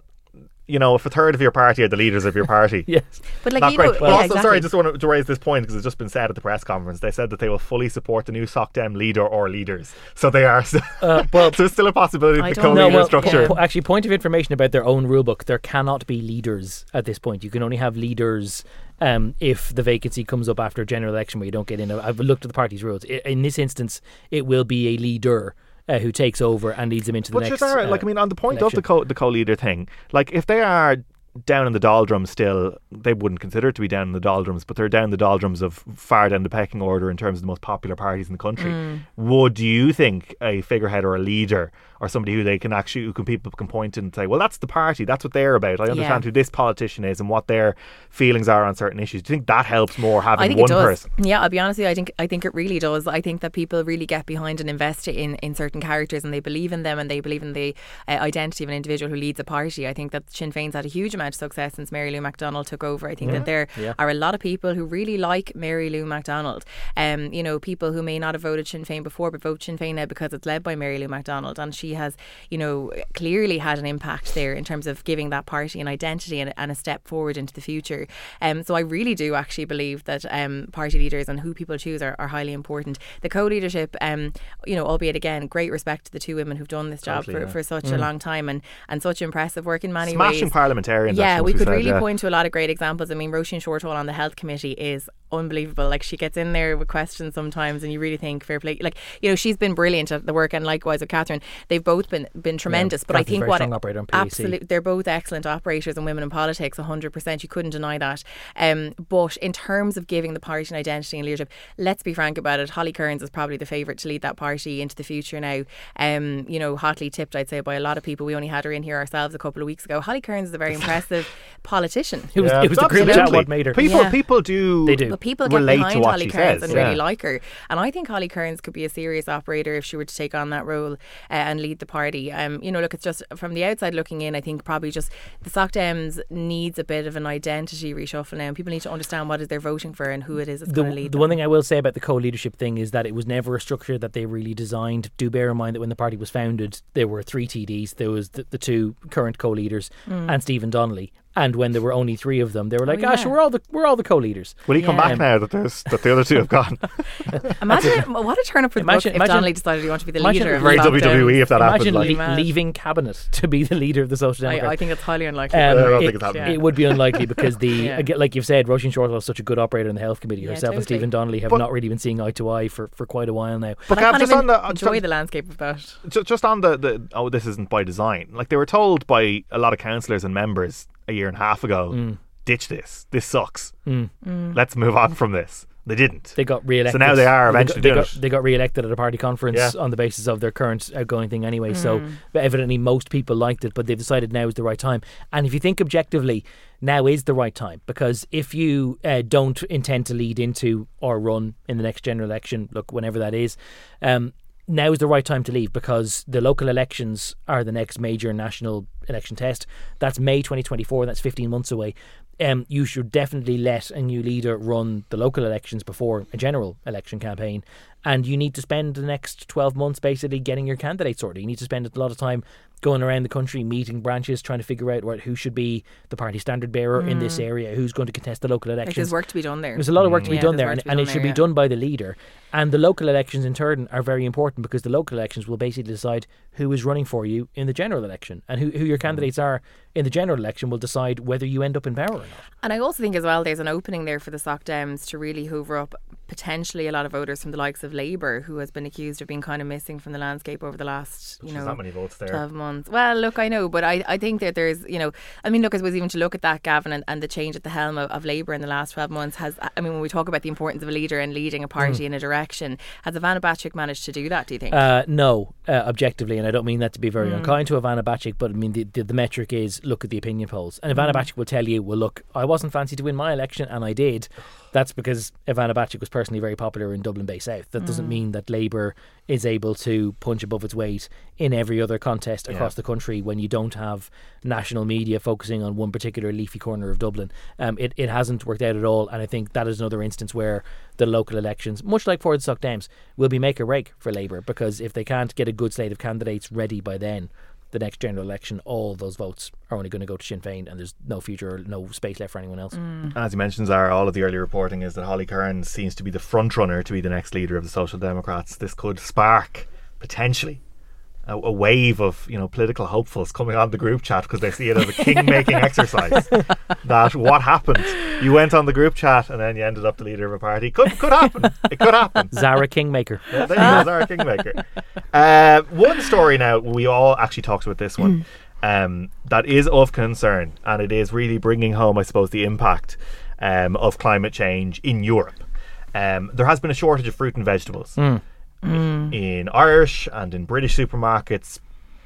you know, if a third of your party are the leaders of your party, Yes. But like not you great. know, but yeah, also, exactly. sorry, I just wanted to raise this point because it's just been said at the press conference. They said that they will fully support the new SOCDEM leader or leaders. So they are. Uh, well, so it's still a possibility I of the don't co-leader well, structure. po- po- actually, point of information about their own rulebook: there cannot be leaders at this point. You can only have leaders um, if the vacancy comes up after a general election where you don't get in. I've looked at the party's rules. In this instance, it will be a leader uh, who takes over and leads them into the But next. you're right. uh, like I mean, on the point election. of the co the co-leader thing, like if they are down in the doldrums still, they wouldn't consider it to be down in the doldrums, but they're down in the doldrums of far down the pecking order in terms of the most popular parties in the country. Mm. Would you think a figurehead or a leader or somebody who they can actually who can people can point and say, well, that's the party, that's what they're about. I understand Yeah. who this politician is and what their feelings are on certain issues. Do you think that helps more having one person? Yeah, I'll be honest with you. I think I think it really does. I think that people really get behind and invest in in certain characters, and they believe in them, and they believe in the uh, identity of an individual who leads a party. I think that Sinn Féin's had a huge amount of success since Mary Lou McDonald took over. I think that there Yeah. are a lot of people who really like Mary Lou McDonald. Um, you know, people who may not have voted Sinn Féin before, but vote Sinn Féin now because it's led by Mary Lou McDonald, and she has, you know, clearly had an impact there in terms of giving that party an identity and, and a step forward into the future. Um, so I really do actually believe that um, party leaders and who people choose are, are highly important. The co-leadership, um, you know, albeit again, great respect to the two women who've done this job Totally, for, yeah. for such a long time and, and such impressive work in many Smashing ways. parliamentarians. Yeah, we could said, really yeah. point to a lot of great examples. I mean, Roisin Shortall on the health committee is unbelievable. Like she gets in there with questions sometimes, and you really think fair play. Like you know, she's been brilliant at the work, and likewise with Catherine, they've both been been tremendous. but I think very what strong operator on PAC. absolutely, they're both excellent operators and women in politics. hundred percent, you couldn't deny that. Um, but in terms of giving the party an identity and leadership, let's be frank about it. Holly Cairns is probably the favourite to lead that party into the future now. Um, you know, hotly tipped, I'd say, by a lot of people. We only had her in here ourselves a couple of weeks ago. Holly Cairns is a very impressive politician. It was, Yeah, it was the group chat what made her. People, Yeah. people do. They do. But people get relate behind what Holly Cairns says, and really like her. And I think Holly Cairns could be a serious operator if she were to take on that role uh, and lead the party. Um, you know, look, it's just from the outside looking in, I think probably just the Soc Dems needs a bit of an identity reshuffle now. People need to understand what is they're voting for and who it is that's the, going to lead the them. one thing I will say about the co-leadership thing is that it was never a structure that they really designed. Do bear in mind that when the party was founded, there were three TDs. There was the, the two current co-leaders and Stephen Donnelly. And when there were only three of them, they were like. Oh, "Gosh, we're all the we're all the co-leaders." Will he come Yeah. back now that there's that the other two have gone? Imagine what a turn up for the Imagine- book if imagine- Donnelly decided he wanted to be the imagine leader. of Very the WWE Dems. if that Imagine happened. Like, le- leaving cabinet to be the leader of the Social I, Democrats. I think it's highly unlikely. Um, I don't it, think it's happening. it would be unlikely because the Yeah. again, like you've said, Roisin Shortall is such a good operator in the health committee. Yeah, Herself and. Stephen Donnelly have But- not really been seeing eye to eye for, for quite a while now. but I Gav, kind just of on the enjoy the landscape of that. just on the, the oh this isn't by design like they were told by a lot of councillors and members a year and a half ago Mm. ditch this this sucks let's move on from this they didn't They got re-elected. So now they are eventually they doing got, it. they got re-elected at a party conference Yeah. on the basis of their current outgoing thing anyway. So Mm. but evidently most people liked it, but they've decided now is the right time. And if you think objectively, now is the right time because if you uh, don't intend to lead into or run in the next general election, look whenever that is. Um, now is the right time to leave because the local elections are the next major national election test. That's May 2024. That's 15 months away. Um, you should definitely let a new leader run the local elections before a general election campaign. And you need to spend the next 12 months basically getting your candidates sorted. You need to spend a lot of time going around the country, meeting branches, trying to figure out what, who should be the party standard bearer in this mm. area, who's going to contest the local Like elections. there's work to be done there. There's a lot of work to be Yeah, done there, and, and done it should be done by the leader. And the local elections in turn are very important because the local elections will basically decide who is running for you in the general election, and who, who your mm. candidates are in the general election will decide whether you end up in power or not. And I also think as well there's an opening there for the Soc Dems to really hoover up potentially a lot of voters from the likes of Labour, who has been accused of being kind of missing from the landscape over the last, you know, that many votes there 12 months. Well, look, I know, but I, I think that there's, you know, I mean, look, I suppose even to look at that, Gavan, and, and the change at the helm of, of Labour in the last 12 months has, I mean, when we talk about the importance of a leader and leading a party in a direction, has Ivana Bacik managed to do that, do you think? Uh, no, uh, objectively, and I don't mean that to be very unkind to Ivana Bacik, but I mean the, the, the metric is look at the opinion polls. And Ivana Bacik will tell you, well, look, I wasn't fancy to win my election, and I did. That's because Ivana Bacik was personally very popular in Dublin Bay South. That doesn't mean that Labour is able to punch above its weight in every other contest across the country when you don't have national media focusing on one particular leafy corner of Dublin. Um, it, it hasn't worked out at all, and I think that is another instance where the local elections, much like Ford Soc Dems, will be make or break for Labour because if they can't get a good slate of candidates ready by then, the next general election, all those votes are only going to go to Sinn Féin, and there's no future, no space left for anyone else. Mm. as you mentioned Zara all of the early reporting is that Holly Cairns seems to be the front runner to be the next leader of the Social Democrats this could spark potentially a, a wave of you know political hopefuls coming on the group chat because they see it as a king making exercise. That what happened? You went on the group chat and then you ended up the leader of a party. Could could happen. It could happen. Zara Kingmaker. Yeah, there you go, Zara Kingmaker. Uh, one story now, we all actually talked about this one, um, that is of concern, and it is really bringing home, I suppose, the impact um, of climate change in Europe. Um, there has been a shortage of fruit and vegetables in Irish and in British supermarkets.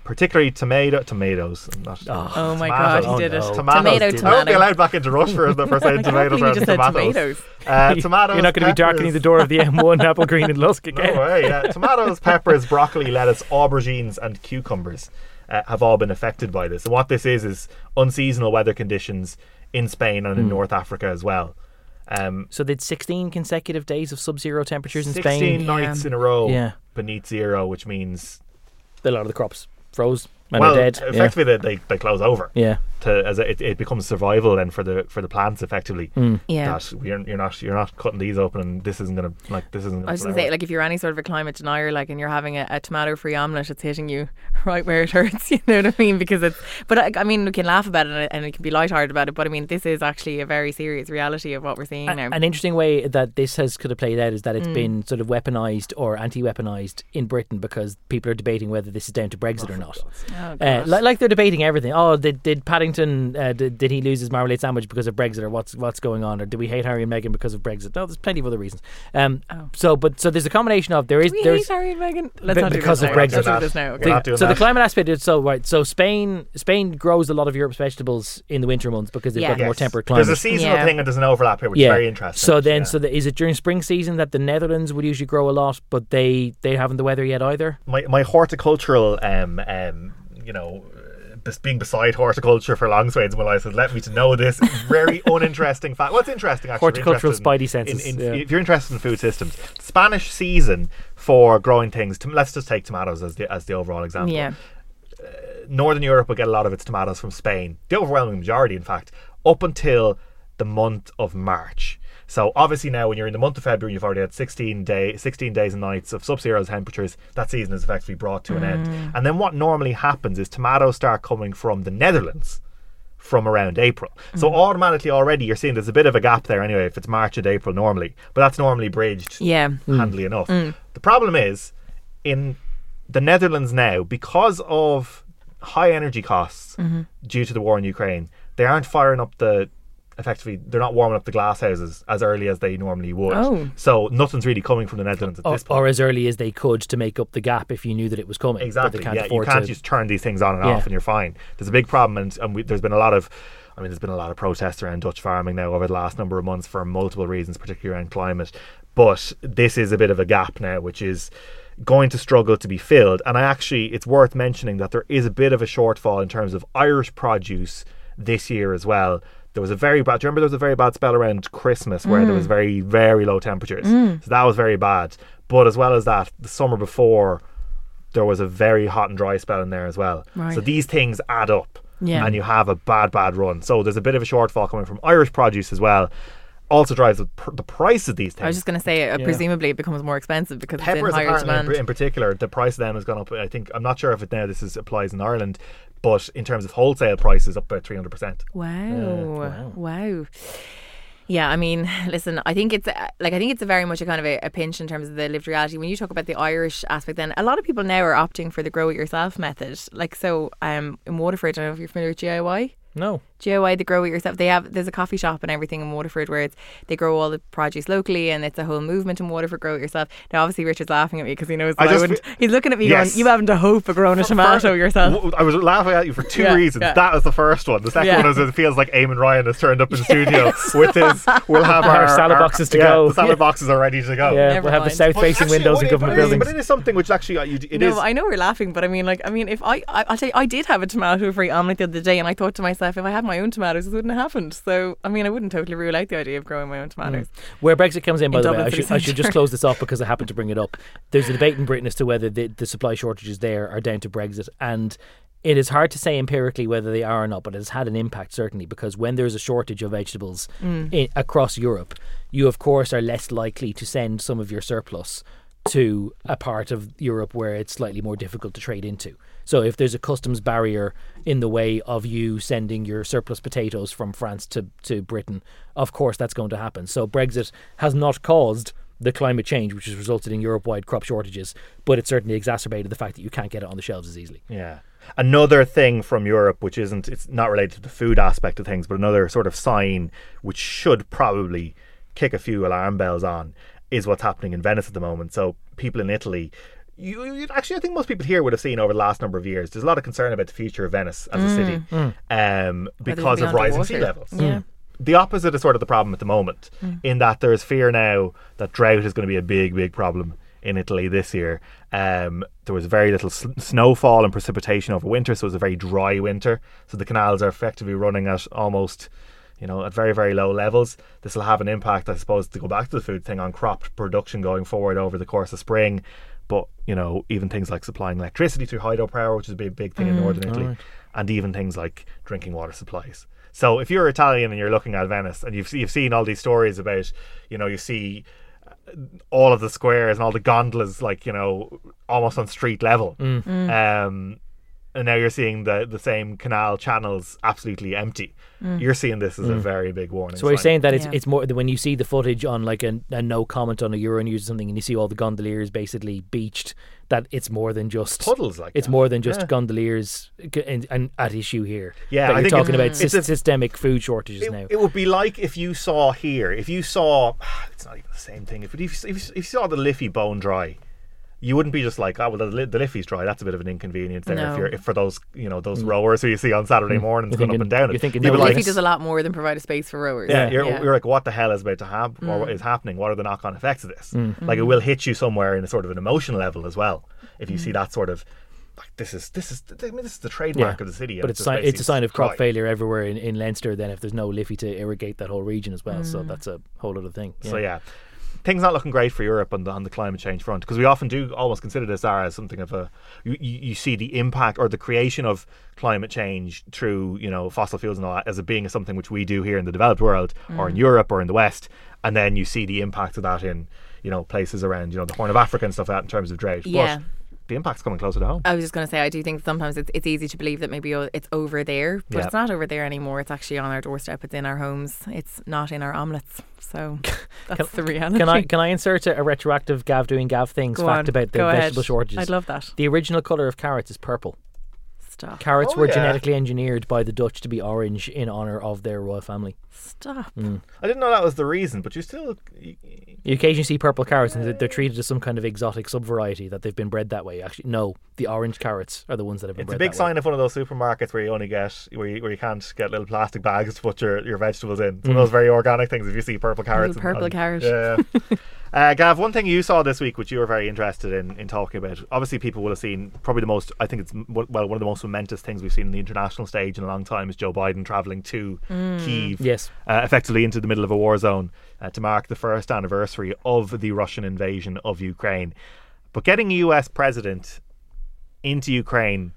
Particularly tomato tomatoes. Not, oh my. God, he did it. no. Tomatoes. Tomato, I won't be allowed back into Rush for the first I saying tomatoes believe rather than tomatoes. tomatoes. Uh, tomatoes. You're not going to be darkening the door of the M1 Applegreen and Lusk again. No way, yeah. Tomatoes, peppers, broccoli, lettuce, aubergines, and cucumbers uh, have all been affected by this. And what this is is unseasonal weather conditions in Spain and in Hmm. North Africa as well. Um, So they'd 16 consecutive days of sub-zero temperatures in 16 Spain. nights in a row Yeah. beneath zero, which means A lot of the crops froze and well, are dead. Yeah. effectively they, they, they close over. Yeah. To as it, it becomes survival then for the for the plants effectively. Yeah. That you're, you're not you're not cutting these open and this isn't gonna like this isn't. Gonna I was going to say, like, if you're any sort of a climate denier, like, and you're having a, a tomato-free omelette, it's hitting you right where it hurts. You know what I mean? Because it's, but I, I mean, we can laugh about it and, and we can be lighthearted about it. But I mean, this is actually a very serious reality of what we're seeing now. An interesting way that this has could have played out is that Mm. it's been sort of weaponized or anti-weaponized in Britain because people are debating whether this is down to Brexit or not. Oh, Uh, like, like they're debating everything. Oh, did, did Paddington uh, did, did he lose his marmalade sandwich because of Brexit, or what's what's going on, or do we hate Harry and Meghan because of Brexit? No, there's plenty of other reasons. Um, so but so there's a combination of there is Oh. we there's hate Harry and Meghan. Let's Be- not because this of now. Brexit. Let's now. Okay. We're not doing so the climate aspect is so right. So Spain Spain grows a lot of Europe's vegetables in the winter months because they've Yeah. got a more temperate climate. There's a seasonal Yeah. thing and there's an overlap here, which is very interesting. So then, Yeah. so the, is it during spring season that the Netherlands would usually grow a lot, but they they haven't the weather yet either? my my horticultural um um you know uh, being beside horticulture for long swathes of my life has led me to know this very uninteresting fact. What's interesting actually? if you're Horticultural interested in- spidey senses, In, in, yeah. If you're interested in food systems, Spanish season for growing things. To, let's just take tomatoes as the as the overall example. Yeah. Northern Europe will get a lot of its tomatoes from Spain. The overwhelming majority, in fact, up until the month of March. So obviously now, when you're in the month of February, you've already had 16 day, 16 days and nights of sub-zero temperatures. That season is effectively brought to an end. Mm. And then what normally happens is tomatoes start coming from the Netherlands from around April. So mm. automatically already you're seeing there's a bit of a gap there anyway if it's March and April normally. But that's normally bridged Yeah. Mm. handily enough. The problem is in the Netherlands now, because of high energy costs mm-hmm. due to the war in Ukraine, they aren't firing up the effectively they're not warming up the glass houses as early as they normally would. Oh. So nothing's really coming from the Netherlands at Or, this point. or as early as they could to make up the gap if you knew that it was coming. Exactly. yeah, you can't to. just turn these things on and Yeah. off, and you're fine. There's a big problem, and, and we, there's been a lot of, I mean, there's been a lot of protests around Dutch farming now over the last number of months for multiple reasons, particularly around climate. But this is a bit of a gap now, which is going to struggle to be filled. And I actually, it's worth mentioning that there is a bit of a shortfall in terms of Irish produce this year as well. There was a very bad. Do you remember there was a very bad spell around Christmas where there was very very low temperatures. So that was very bad. But as well as that, the summer before there was a very hot and dry spell in there as well. So these things add up, Yeah. and you have a bad, bad run. So there's a bit of a shortfall coming from Irish produce as well. Also drives the, pr- the price of these things. I was just going to say, uh, presumably it becomes more expensive because Peppers in in particular, the price of them has gone up. I think I'm not sure if it now this is applies in Ireland, but in terms of wholesale prices, up about 300 percent. Wow. wow. Yeah, I mean, listen, I think it's uh, like I think it's a very much a kind of a, a pinch in terms of the lived reality. When you talk about the Irish aspect, then a lot of people now are opting for the grow it yourself method. Like so, um, in Waterford, I don't know if you're familiar with DIY. No. DIY, the grow it yourself. They have there's a coffee shop and everything in Waterford where it's they grow all the produce locally and it's a whole movement in Waterford. Grow it yourself. Now, obviously, Richard's laughing at me because he knows I that I, just wouldn't. fe- He's looking at me Yes. going, "You haven't a hope of growing a tomato yourself." I was laughing at you for two Yeah, reasons. yeah. That was the first one. The second Yeah. one is it feels like Eamon Ryan has turned up in the studio with his. We'll have Our our, salad our- boxes to yeah, go. The salad Yeah. boxes are ready to go. Yeah, Never we'll have the south-facing windows in government but it is- buildings. But it is something which actually uh, you, it no, is- I know we're laughing, but I mean, like, I mean, if I, I, I'll tell you, I did have a tomato-free omelette the other day, and I thought to myself, if I had my own tomatoes, this wouldn't have happened. So, I mean, I wouldn't totally rule out the idea of growing my own hmm. tomatoes. Where Brexit comes in, by In the way, I should, I should just close this off because I happened to bring it up. There's a debate in Britain as to whether the, the supply shortages there are down to Brexit, and it is hard to say empirically whether they are or not, but it has had an impact certainly because when there's a shortage of vegetables mm. in, across Europe, you of course are less likely to send some of your surplus to a part of Europe where it's slightly more difficult to trade into. So if there's a customs barrier in the way of you sending your surplus potatoes from France to, to Britain, of course that's going to happen. So Brexit has not caused the climate change which has resulted in Europe-wide crop shortages, but it certainly exacerbated the fact that you can't get it on the shelves as easily. Yeah. Another thing from Europe, which isn't, it's not related to the food aspect of things, but another sort of sign which should probably kick a few alarm bells on is what's happening in Venice at the moment. So people in Italy, you, you actually, I think most people here would have seen over the last number of years. There's a lot of concern about the future of Venice as a city, um, because of rising sea levels. Yeah. The opposite is sort of the problem at the moment, in that there's fear now that drought is going to be a big, big problem in Italy this year. Um, there was very little s- snowfall and precipitation over winter, so it was a very dry winter. So the canals are effectively running at almost, you know, at very, very low levels. This will have an impact, I suppose, to go back to the food thing on crop production going forward over the course of spring. But you know even things like supplying electricity through hydropower, which is a big big thing in northern Italy, and even things like drinking water supplies. So if you're Italian and you're looking at Venice and you've you've seen all these stories about, you know, you see uh, all of the squares and all the gondolas like you know almost on street level. Um, and now you're seeing the the same canal channels absolutely empty. Mm. You're seeing this as a mm. very big warning. So we're saying that it's Yeah. it's more that when you see the footage on like a, a no comment on a Euronews or something, and you see all the gondoliers basically beached, that it's more than just Puddles like It's that. more than just Yeah. gondoliers g- and, and at issue here. Yeah, that I you're think talking it's- about it's sys- a- systemic food shortages It, now. it would be like if you saw here, if you saw, it's not even the same thing. If if you, if if you saw the Liffey bone dry, you wouldn't be just like, oh well, the, Li- the Liffey's dry. That's a bit of an inconvenience there. If you're if for those you know those rowers who you see on Saturday mornings Mm. You're going up and down. it. you're thinking You'd be no like, Liffey does a lot more than provide a space for rowers. yeah, you're, Yeah. you're like, what the hell is about to happen, or what is happening? What are the knock-on effects of this? Mm. Like, it will hit you somewhere in a sort of an emotional level as well. If Mm. you see that sort of, like, this is this is I mean, this is the trademark of the city, But it's, just sign, it's a sign of crop dry. failure everywhere in, in Leinster. Then if there's no Liffey to irrigate that whole region as well, so that's a whole other thing. So yeah, things not looking great for Europe on the on the climate change front because we often do almost consider this as something of a you, you see the impact or the creation of climate change through you know fossil fuels and all that as a being something which we do here in the developed world or in mm. Europe or in the West, and then you see the impact of that in you know places around you know the Horn of Africa and stuff like that in terms of drought. Yeah. But the impact's coming closer to home. I was just going to say, I do think sometimes it's, it's easy to believe that maybe it's over there, but Yeah. it's not over there anymore. It's actually on our doorstep. It's in our homes. It's not in our omelets. So that's the reality. Can I can I insert a, a retroactive Gav doing Gav things Go fact on, about the go vegetable ahead. shortages? I'd love that. The original color of carrots is purple. Stop. Carrots Oh, were yeah. genetically engineered by the Dutch to be orange in honor of their royal family. Stop. Mm. I didn't know that was the reason, but you still You occasionally see purple carrots, and they're- they're treated as some kind of exotic subvariety that they've been bred that way. Actually, no, the orange carrots are the ones that have been It's a bred big that way. sign of one of those supermarkets where you only get where you, where you can't get little plastic bags to put your, your vegetables in. It's one of those very organic things. If you see purple carrots, and- purple and- carrot. Yeah. uh, Gav, one thing you saw this week, which you were very interested in in talking about. Obviously, people will have seen probably the most. I think it's well one of the most momentous things we've seen in the international stage in a long time is Joe Biden traveling to Kiev. Yes. Uh, effectively into the middle of a war zone uh, to mark the first anniversary of the Russian invasion of Ukraine. But getting a US president into Ukraine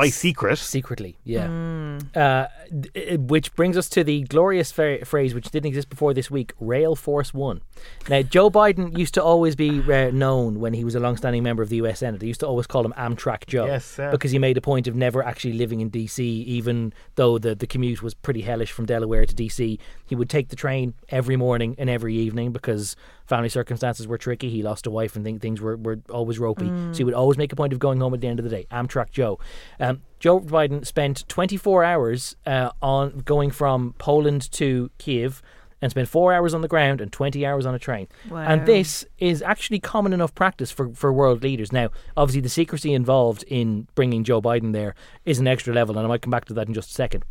by secret. Secretly, yeah. Mm. Uh, d- which brings us to the glorious fa- phrase which didn't exist before this week Rail Force One. Now, Joe Biden used to always be uh, known when he was a long standing member of the US Senate. They used to always call him Amtrak Joe. Yes, yeah. Because he made a point of never actually living in DC, even though the, the commute was pretty hellish from Delaware to DC. He would take the train every morning and every evening because family circumstances were tricky. He lost a wife and th- things were, were always ropey. So he would always make a point of going home at the end of the day. Amtrak Joe. Um, Joe Biden spent 24 hours uh, on going from Poland to Kiev and spent four hours on the ground and 20 hours on a train. And this is actually common enough practice for, for world leaders. Now, obviously, the secrecy involved in bringing Joe Biden there is an extra level, and I might come back to that in just a second.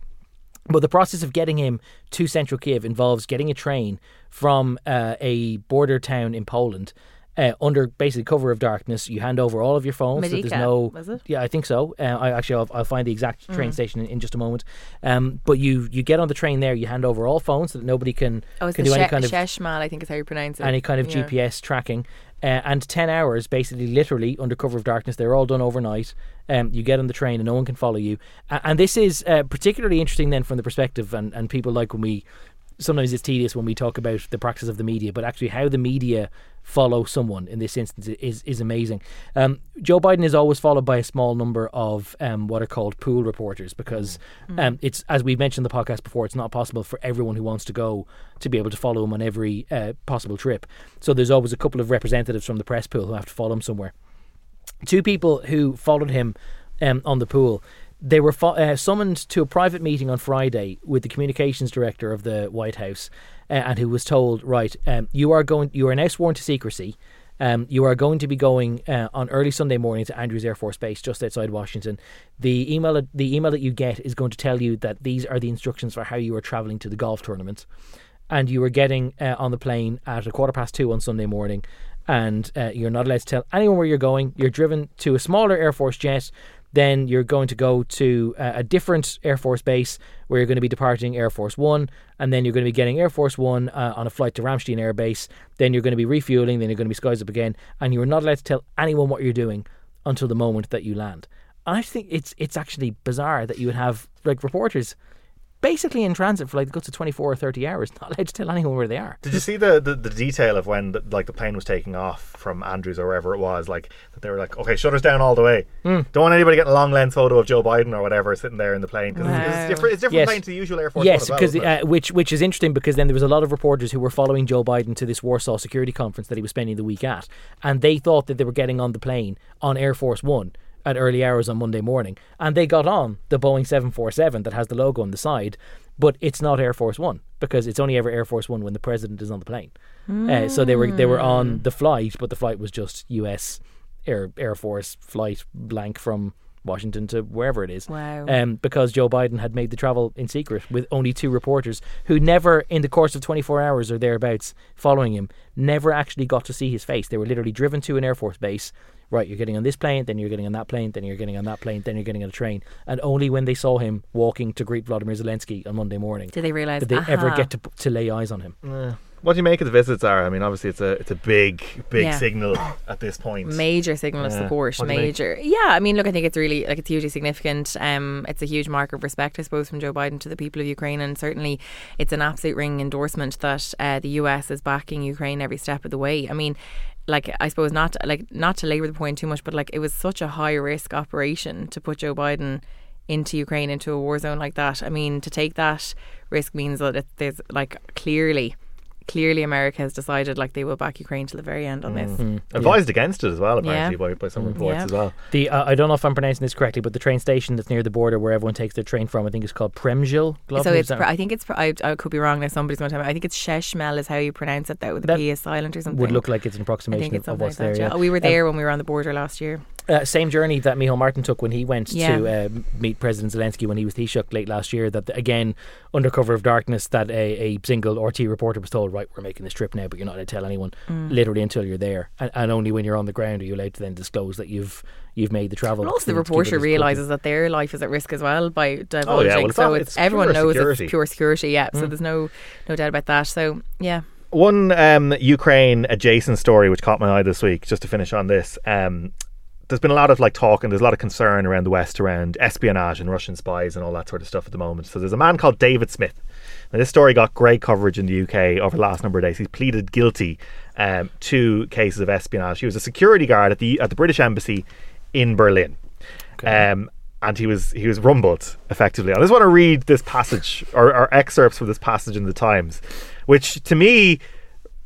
But the process of getting him to central Kiev involves getting a train from uh, a border town in Poland. Uh, under basically cover of darkness, you hand over all of your phones. so there's no, was it? yeah, I think so. Uh, I actually, I'll, I'll find the exact Mm. train station in, in just a moment. Um, but you you get on the train there, you hand over all phones so that nobody can Oh, can do any kind of Sheshmal, I think is how you pronounce it. any kind of Yeah. GPS tracking. Uh, and 10 hours, basically, literally, under cover of darkness. They're all done overnight. Um, you get on the train and no one can follow you. A- and this is uh, particularly interesting then from the perspective, and, and people like when we, sometimes it's tedious when we talk about the practice of the media, but actually how the media follow someone in this instance is, is amazing. Um, Joe Biden is always followed by a small number of um, what are called pool reporters because um, it's, as we've mentioned in the podcast before, it's not possible for everyone who wants to go to be able to follow him on every uh, possible trip. So there's always a couple of representatives from the press pool who have to follow him somewhere. Two people who followed him um, on the pool. They were uh, summoned to a private meeting on Friday with the communications director of the White House, uh, and who was told, "Right, um, you are going. You are now sworn to secrecy. Um, you are going to be going uh, on early Sunday morning to Andrews Air Force Base, just outside Washington. The email, the email that you get is going to tell you that these are the instructions for how you are traveling to the golf tournament, and you are getting uh, on the plane at a quarter past two on Sunday morning." And uh, you're not allowed to tell anyone where you're going. You're driven to a smaller Air Force jet Then you're going to go to uh, a different Air Force base where you're going to be departing Air Force One, and then you're going to be getting Air Force One uh, on a flight to Ramstein Air Base. Then you're going to be refueling. Then you're going to be skies up again, and you are not allowed to tell anyone what you're doing until the moment that you land. I think it's it's actually bizarre that you would have like reporters basically in transit for like the guts of 24 or 30 hours, not allowed to tell anyone where they are. Did you see the, the, the detail of when the, like the plane was taking off from Andrews or wherever it was? Like that they were like, okay, shutters down all the way. Hmm. Don't want anybody getting a long lens photo of Joe Biden or whatever sitting there in the plane because it's, Wow. it's different. It's different Yes. plane to the usual Air Force. Yes, one as well, because uh, which which is interesting because then there was a lot of reporters who were following Joe Biden to this Warsaw Security Conference that he was spending the week at, and they thought that they were getting on the plane on Air Force One at early hours on Monday morning, and they got on the Boeing 747 that has the logo on the side, but it's not Air Force One because it's only ever Air Force One when the president is on the plane. Uh, so they were they were on the flight, but the flight was just U.S. Air Air Force flight blank from Washington to wherever it is Wow. um, because Joe Biden had made the travel in secret with only two reporters who never, in the course of 24 hours or thereabouts following him, never actually got to see his face. They were literally driven to an Air Force base. Right, you're getting on this plane, then you're getting on that plane, then you're getting on that plane, then you're getting on a train. And only when they saw him walking to greet Vladimir Zelensky on Monday morning Did they realise? did they ever get to, to lay eyes on him. what do you make of the visits? Are I mean, obviously it's a it's a big big Yeah. signal at this point. major signal of Yeah. support What do you make? major yeah i mean look i think it's really like it's hugely significant um it's a huge mark of respect i suppose from joe biden to the people of ukraine and certainly it's an absolute ring endorsement that uh, the us is backing ukraine every step of the way i mean like I suppose not like not to labour the point too much, but like it was such a high risk operation to put Joe Biden into Ukraine into a war zone like that. I mean, to take that risk means that it, there's like clearly, clearly America has decided like they will back Ukraine to the very end on this. Advised against it as well, apparently Yeah. by, by some reports Yeah. as well. The uh, I don't know if I'm pronouncing this correctly, but the train station that's near the border where everyone takes their train from, I think it's called Premjil. So it's, pr- I think it's, pr- I, I could be wrong now. Somebody's going to tell me. I think it's Sheshmel is how you pronounce it. Though the That P is silent or something. would look like it's an approximation of, of what's like there. Yeah. yeah. Oh, we were Um, there when we were on the border last year. Uh, same journey that Micheál Martin took when he went Yeah. to uh, meet President Zelensky when he was Taoiseach late last year. That again, under cover of darkness, that a, a single RT reporter was told, "Right, we're making this trip now, but you're not allowed to tell anyone, Mm. literally until you're there, and, and only when you're on the ground are you allowed to then disclose that you've you've made the travel." But also, the to- to keep it reporter realizes that their life is at risk as well by divulging. Oh, well, it's so all- it's, it's everyone pure knows security. it's pure security. Yeah. So there's no no doubt about that. So yeah. One um, Ukraine adjacent story which caught my eye this week, just to finish on this. Um, there's been a lot of like talk and there's a lot of concern around the West around espionage and Russian spies and all that sort of stuff at the moment. So there's a man called David Smith. Now this story got great coverage in the UK over the last number of days. He's pleaded guilty um, to cases of espionage. He was a security guard at the at the British Embassy in Berlin. Um, and he was he was rumbled effectively. I just want to read this passage or, or excerpts from this passage in the Times, which to me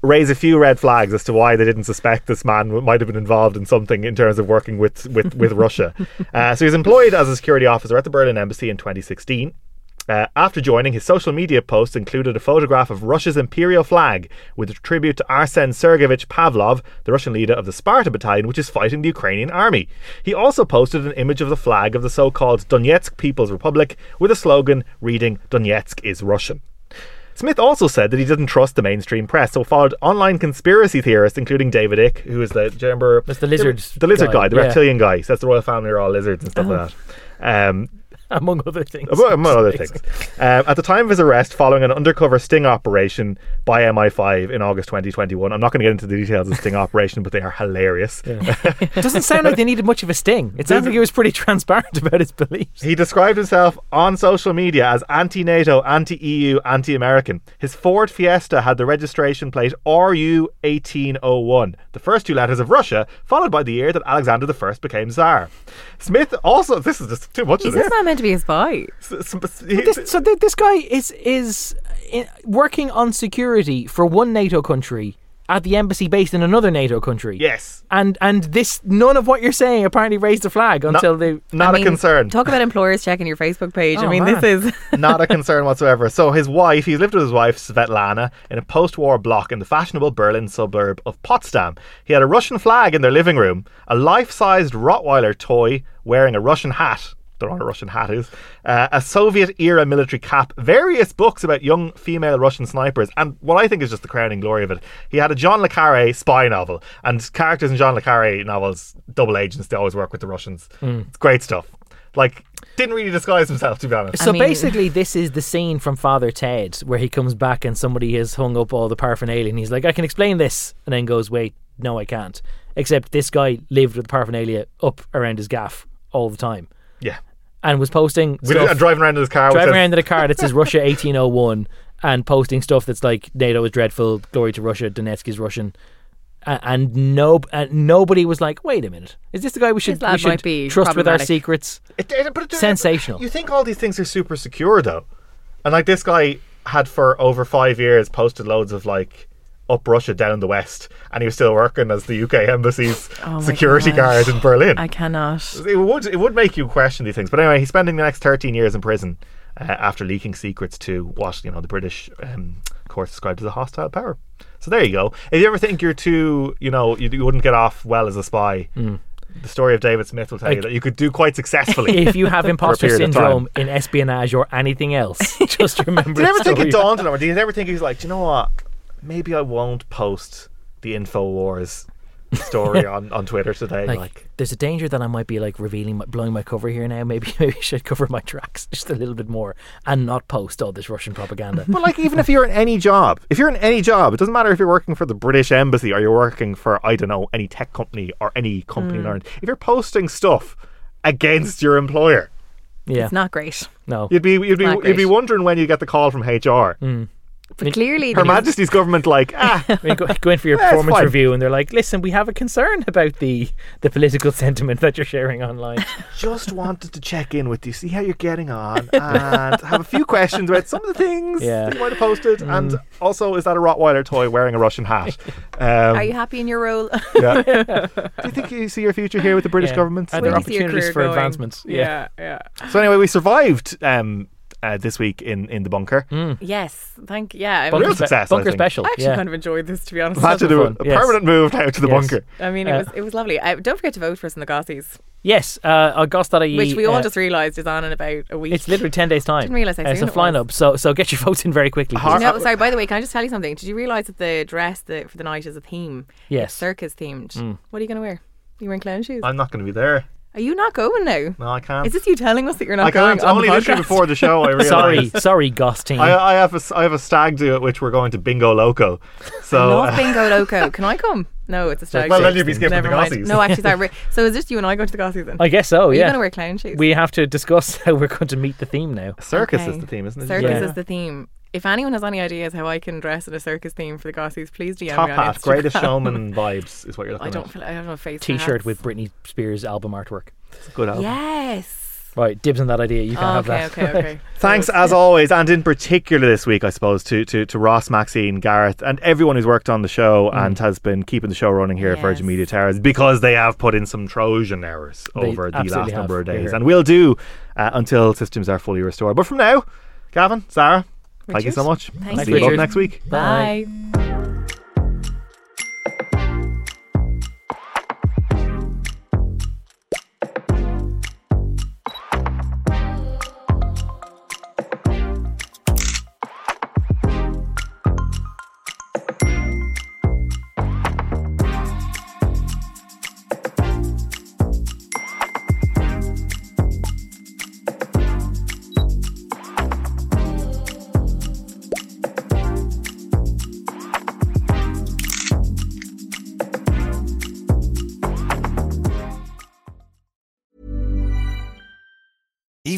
raise a few red flags as to why they didn't suspect this man might have been involved in something in terms of working with with, with Russia. Uh, so he was employed as a security officer at the Berlin embassy in 2016. Uh, after joining, his social media posts included a photograph of Russia's imperial flag with a tribute to Arsen Sergeyevich Pavlov, the Russian leader of the Sparta battalion, which is fighting the Ukrainian army. He also posted an image of the flag of the so called Donetsk People's Republic with a slogan reading Donetsk is Russian. Smith also said that he didn't trust the mainstream press, so followed online conspiracy theorists, including David Icke, who is the, remember? That's the lizard The lizard guy, guy, the yeah. reptilian guy. He says the royal family are all lizards and stuff like that. Um, among other things. among among other things. Um, at the time of his arrest, following an undercover sting operation by MI5 in August 2021, I'm not going to get into the details of the sting operation, but they are hilarious. It doesn't sound like they needed much of a sting. It sounds like he was pretty transparent about his beliefs. He described himself on social media as anti NATO, anti EU, anti American. His Ford Fiesta had the registration plate RU 1801, the first two letters of Russia, followed by the year that Alexander I became Tsar. Smith also, this is just too much Is of this. this not meant to be a spy? S- s- This, so th- this guy is is in, working on security for one NATO country at the embassy based in another NATO country. yes. And and this none of what you're saying apparently raised a flag until they Not I mean, a concern. Talk about employers checking your Facebook page. I Oh, mean, man. this is. not a concern whatsoever. So his wife, he's lived with his wife Svetlana in a post-war block in the fashionable Berlin suburb of Potsdam. He had a Russian flag in their living room, a life-sized Rottweiler toy wearing a Russian hat. Don't know what a Russian hat is. Uh, a Soviet era military cap, various books about young female Russian snipers, and what I think is just the crowning glory of it. He had a John le Carre spy novel, and characters in John le Carre novels, double agents, they always work with the Russians. It's great stuff. Like, didn't really disguise himself, to be honest. So mean- basically, this is the scene from Father Ted where he comes back and somebody has hung up all the paraphernalia, and he's like, "I can explain this," and then goes, "Wait, no, I can't." Except this guy lived with the paraphernalia up around his gaff all the time Yeah. and was posting With- uh, stuff, and driving around in his car. driving his- around in a car that says Russia 1801 and posting stuff that's like NATO is dreadful, glory to Russia, Donetsk is Russian. A- And no, and nobody was like, "Wait a minute, is this the guy we should, lad we should might be trust with our secrets?" It- it- but it- Sensational. You think all these things are super secure though, and like this guy had for over five years posted loads of like up Russia down the west, and he was still working as the UK embassy's Oh security gosh. guard in Berlin. I cannot. it would it would make you question these things. But anyway, he's spending the next thirteen years in prison uh, after leaking secrets to what you know the British um, court described as a hostile power. So there you go. If you ever think you're too, you know, you, you wouldn't get off well as a spy. The story of David Smith will tell you that you could do quite successfully. if you have imposter syndrome in espionage or anything else, just remember. Did you ever think story. it dawned on him? Or did you ever think he was like, "Do you know what? Maybe I won't post the Infowars story on, on Twitter today. Like, Like, there's a danger that I might be like revealing, my, blowing my cover here now. Maybe, maybe I should cover my tracks just a little bit more and not post all this Russian propaganda. but like, even if you're in any job, if you're in any job, it doesn't matter if you're working for the British Embassy or you're working for I don't know any tech company or any company in hmm. Ireland. If you're posting stuff against your employer, yeah, It's not great. no. you'd be you'd be you'd be wondering when you get the call from HR. Hmm. But clearly, Her Majesty's government, like, ah, I mean, go, go in for your Yeah, performance fine. review, and they're like, "Listen, we have a concern about the the political sentiment that you're sharing online." just wanted to check in with you, see how you're getting on, and have a few questions about some of the things Yeah. that you might have posted. And also, is that a Rottweiler toy wearing a Russian hat? Um, Are you happy in your role? yeah. Do you think you see your future here with the British Yeah. government? Are Where there do you see your opportunities career for going? advancements? Yeah, yeah. So anyway, we survived um, uh, this week in, in the bunker. Yes, thank. Yeah, I Bunker mean, Real success, bunker think. special. I actually yeah. kind of enjoyed this to be honest. Had to do a, yes. permanent move out to the Yes. bunker. I mean, it Uh, was it was lovely. I, don't forget to vote for us in the Gossies, Yes, uh, August.ie. which we all uh, just realised is on in about a week. It's literally 10 days' time. Didn't realise how Uh, It's a it flying was. up, so so get your votes in very quickly. Har- No, sorry. By the way, can I just tell you something? Did you realise that the dress the, for the night is a theme? Yes. It's circus themed. Mm. What are you going to wear? You wearing clown shoes? I'm not going to be there. Are you not going now? No, I can't. Is this you telling us that you're not going? I going? can't. on Only the literally podcast? before the show, I realised. sorry, sorry, Goss team. I, I have a s- I have a stag do at which we're going to Bingo Loco. So I love uh, bingo loco. Can I come? No, it's a stag. Well, do. then you'd be skipping Never the mind. Gossies. No, actually, sorry. So is this you and I going to the Gossies then? I guess so. Are you yeah. going to wear clown shoes? we have to discuss how we're going to meet the theme now. circus Okay. is the theme, isn't it? Circus Yeah. is the theme. If anyone has any ideas how I can dress in a circus theme for the Gossies, please DM Top me on hat, Instagram. greatest showman vibes is what you're looking for. I don't at. feel I have no face. T-shirt hats. with Britney Spears album artwork. It's a good album. Yes. Right, dibs on that idea. You can Oh, have okay, that. okay, okay. Thanks as always, and in particular this week, I suppose, to, to, to Ross, Maxine, Gareth, and everyone who's worked on the show Mm. and has been keeping the show running here at Virgin Yes. Media Towers because they have put in some Trojan hours They over the absolutely last number of have. days, Here. and will do uh, until systems are fully restored. But from now, Gavan, Zara, thank you so Richard. much. Thanks, See you both next week. Bye.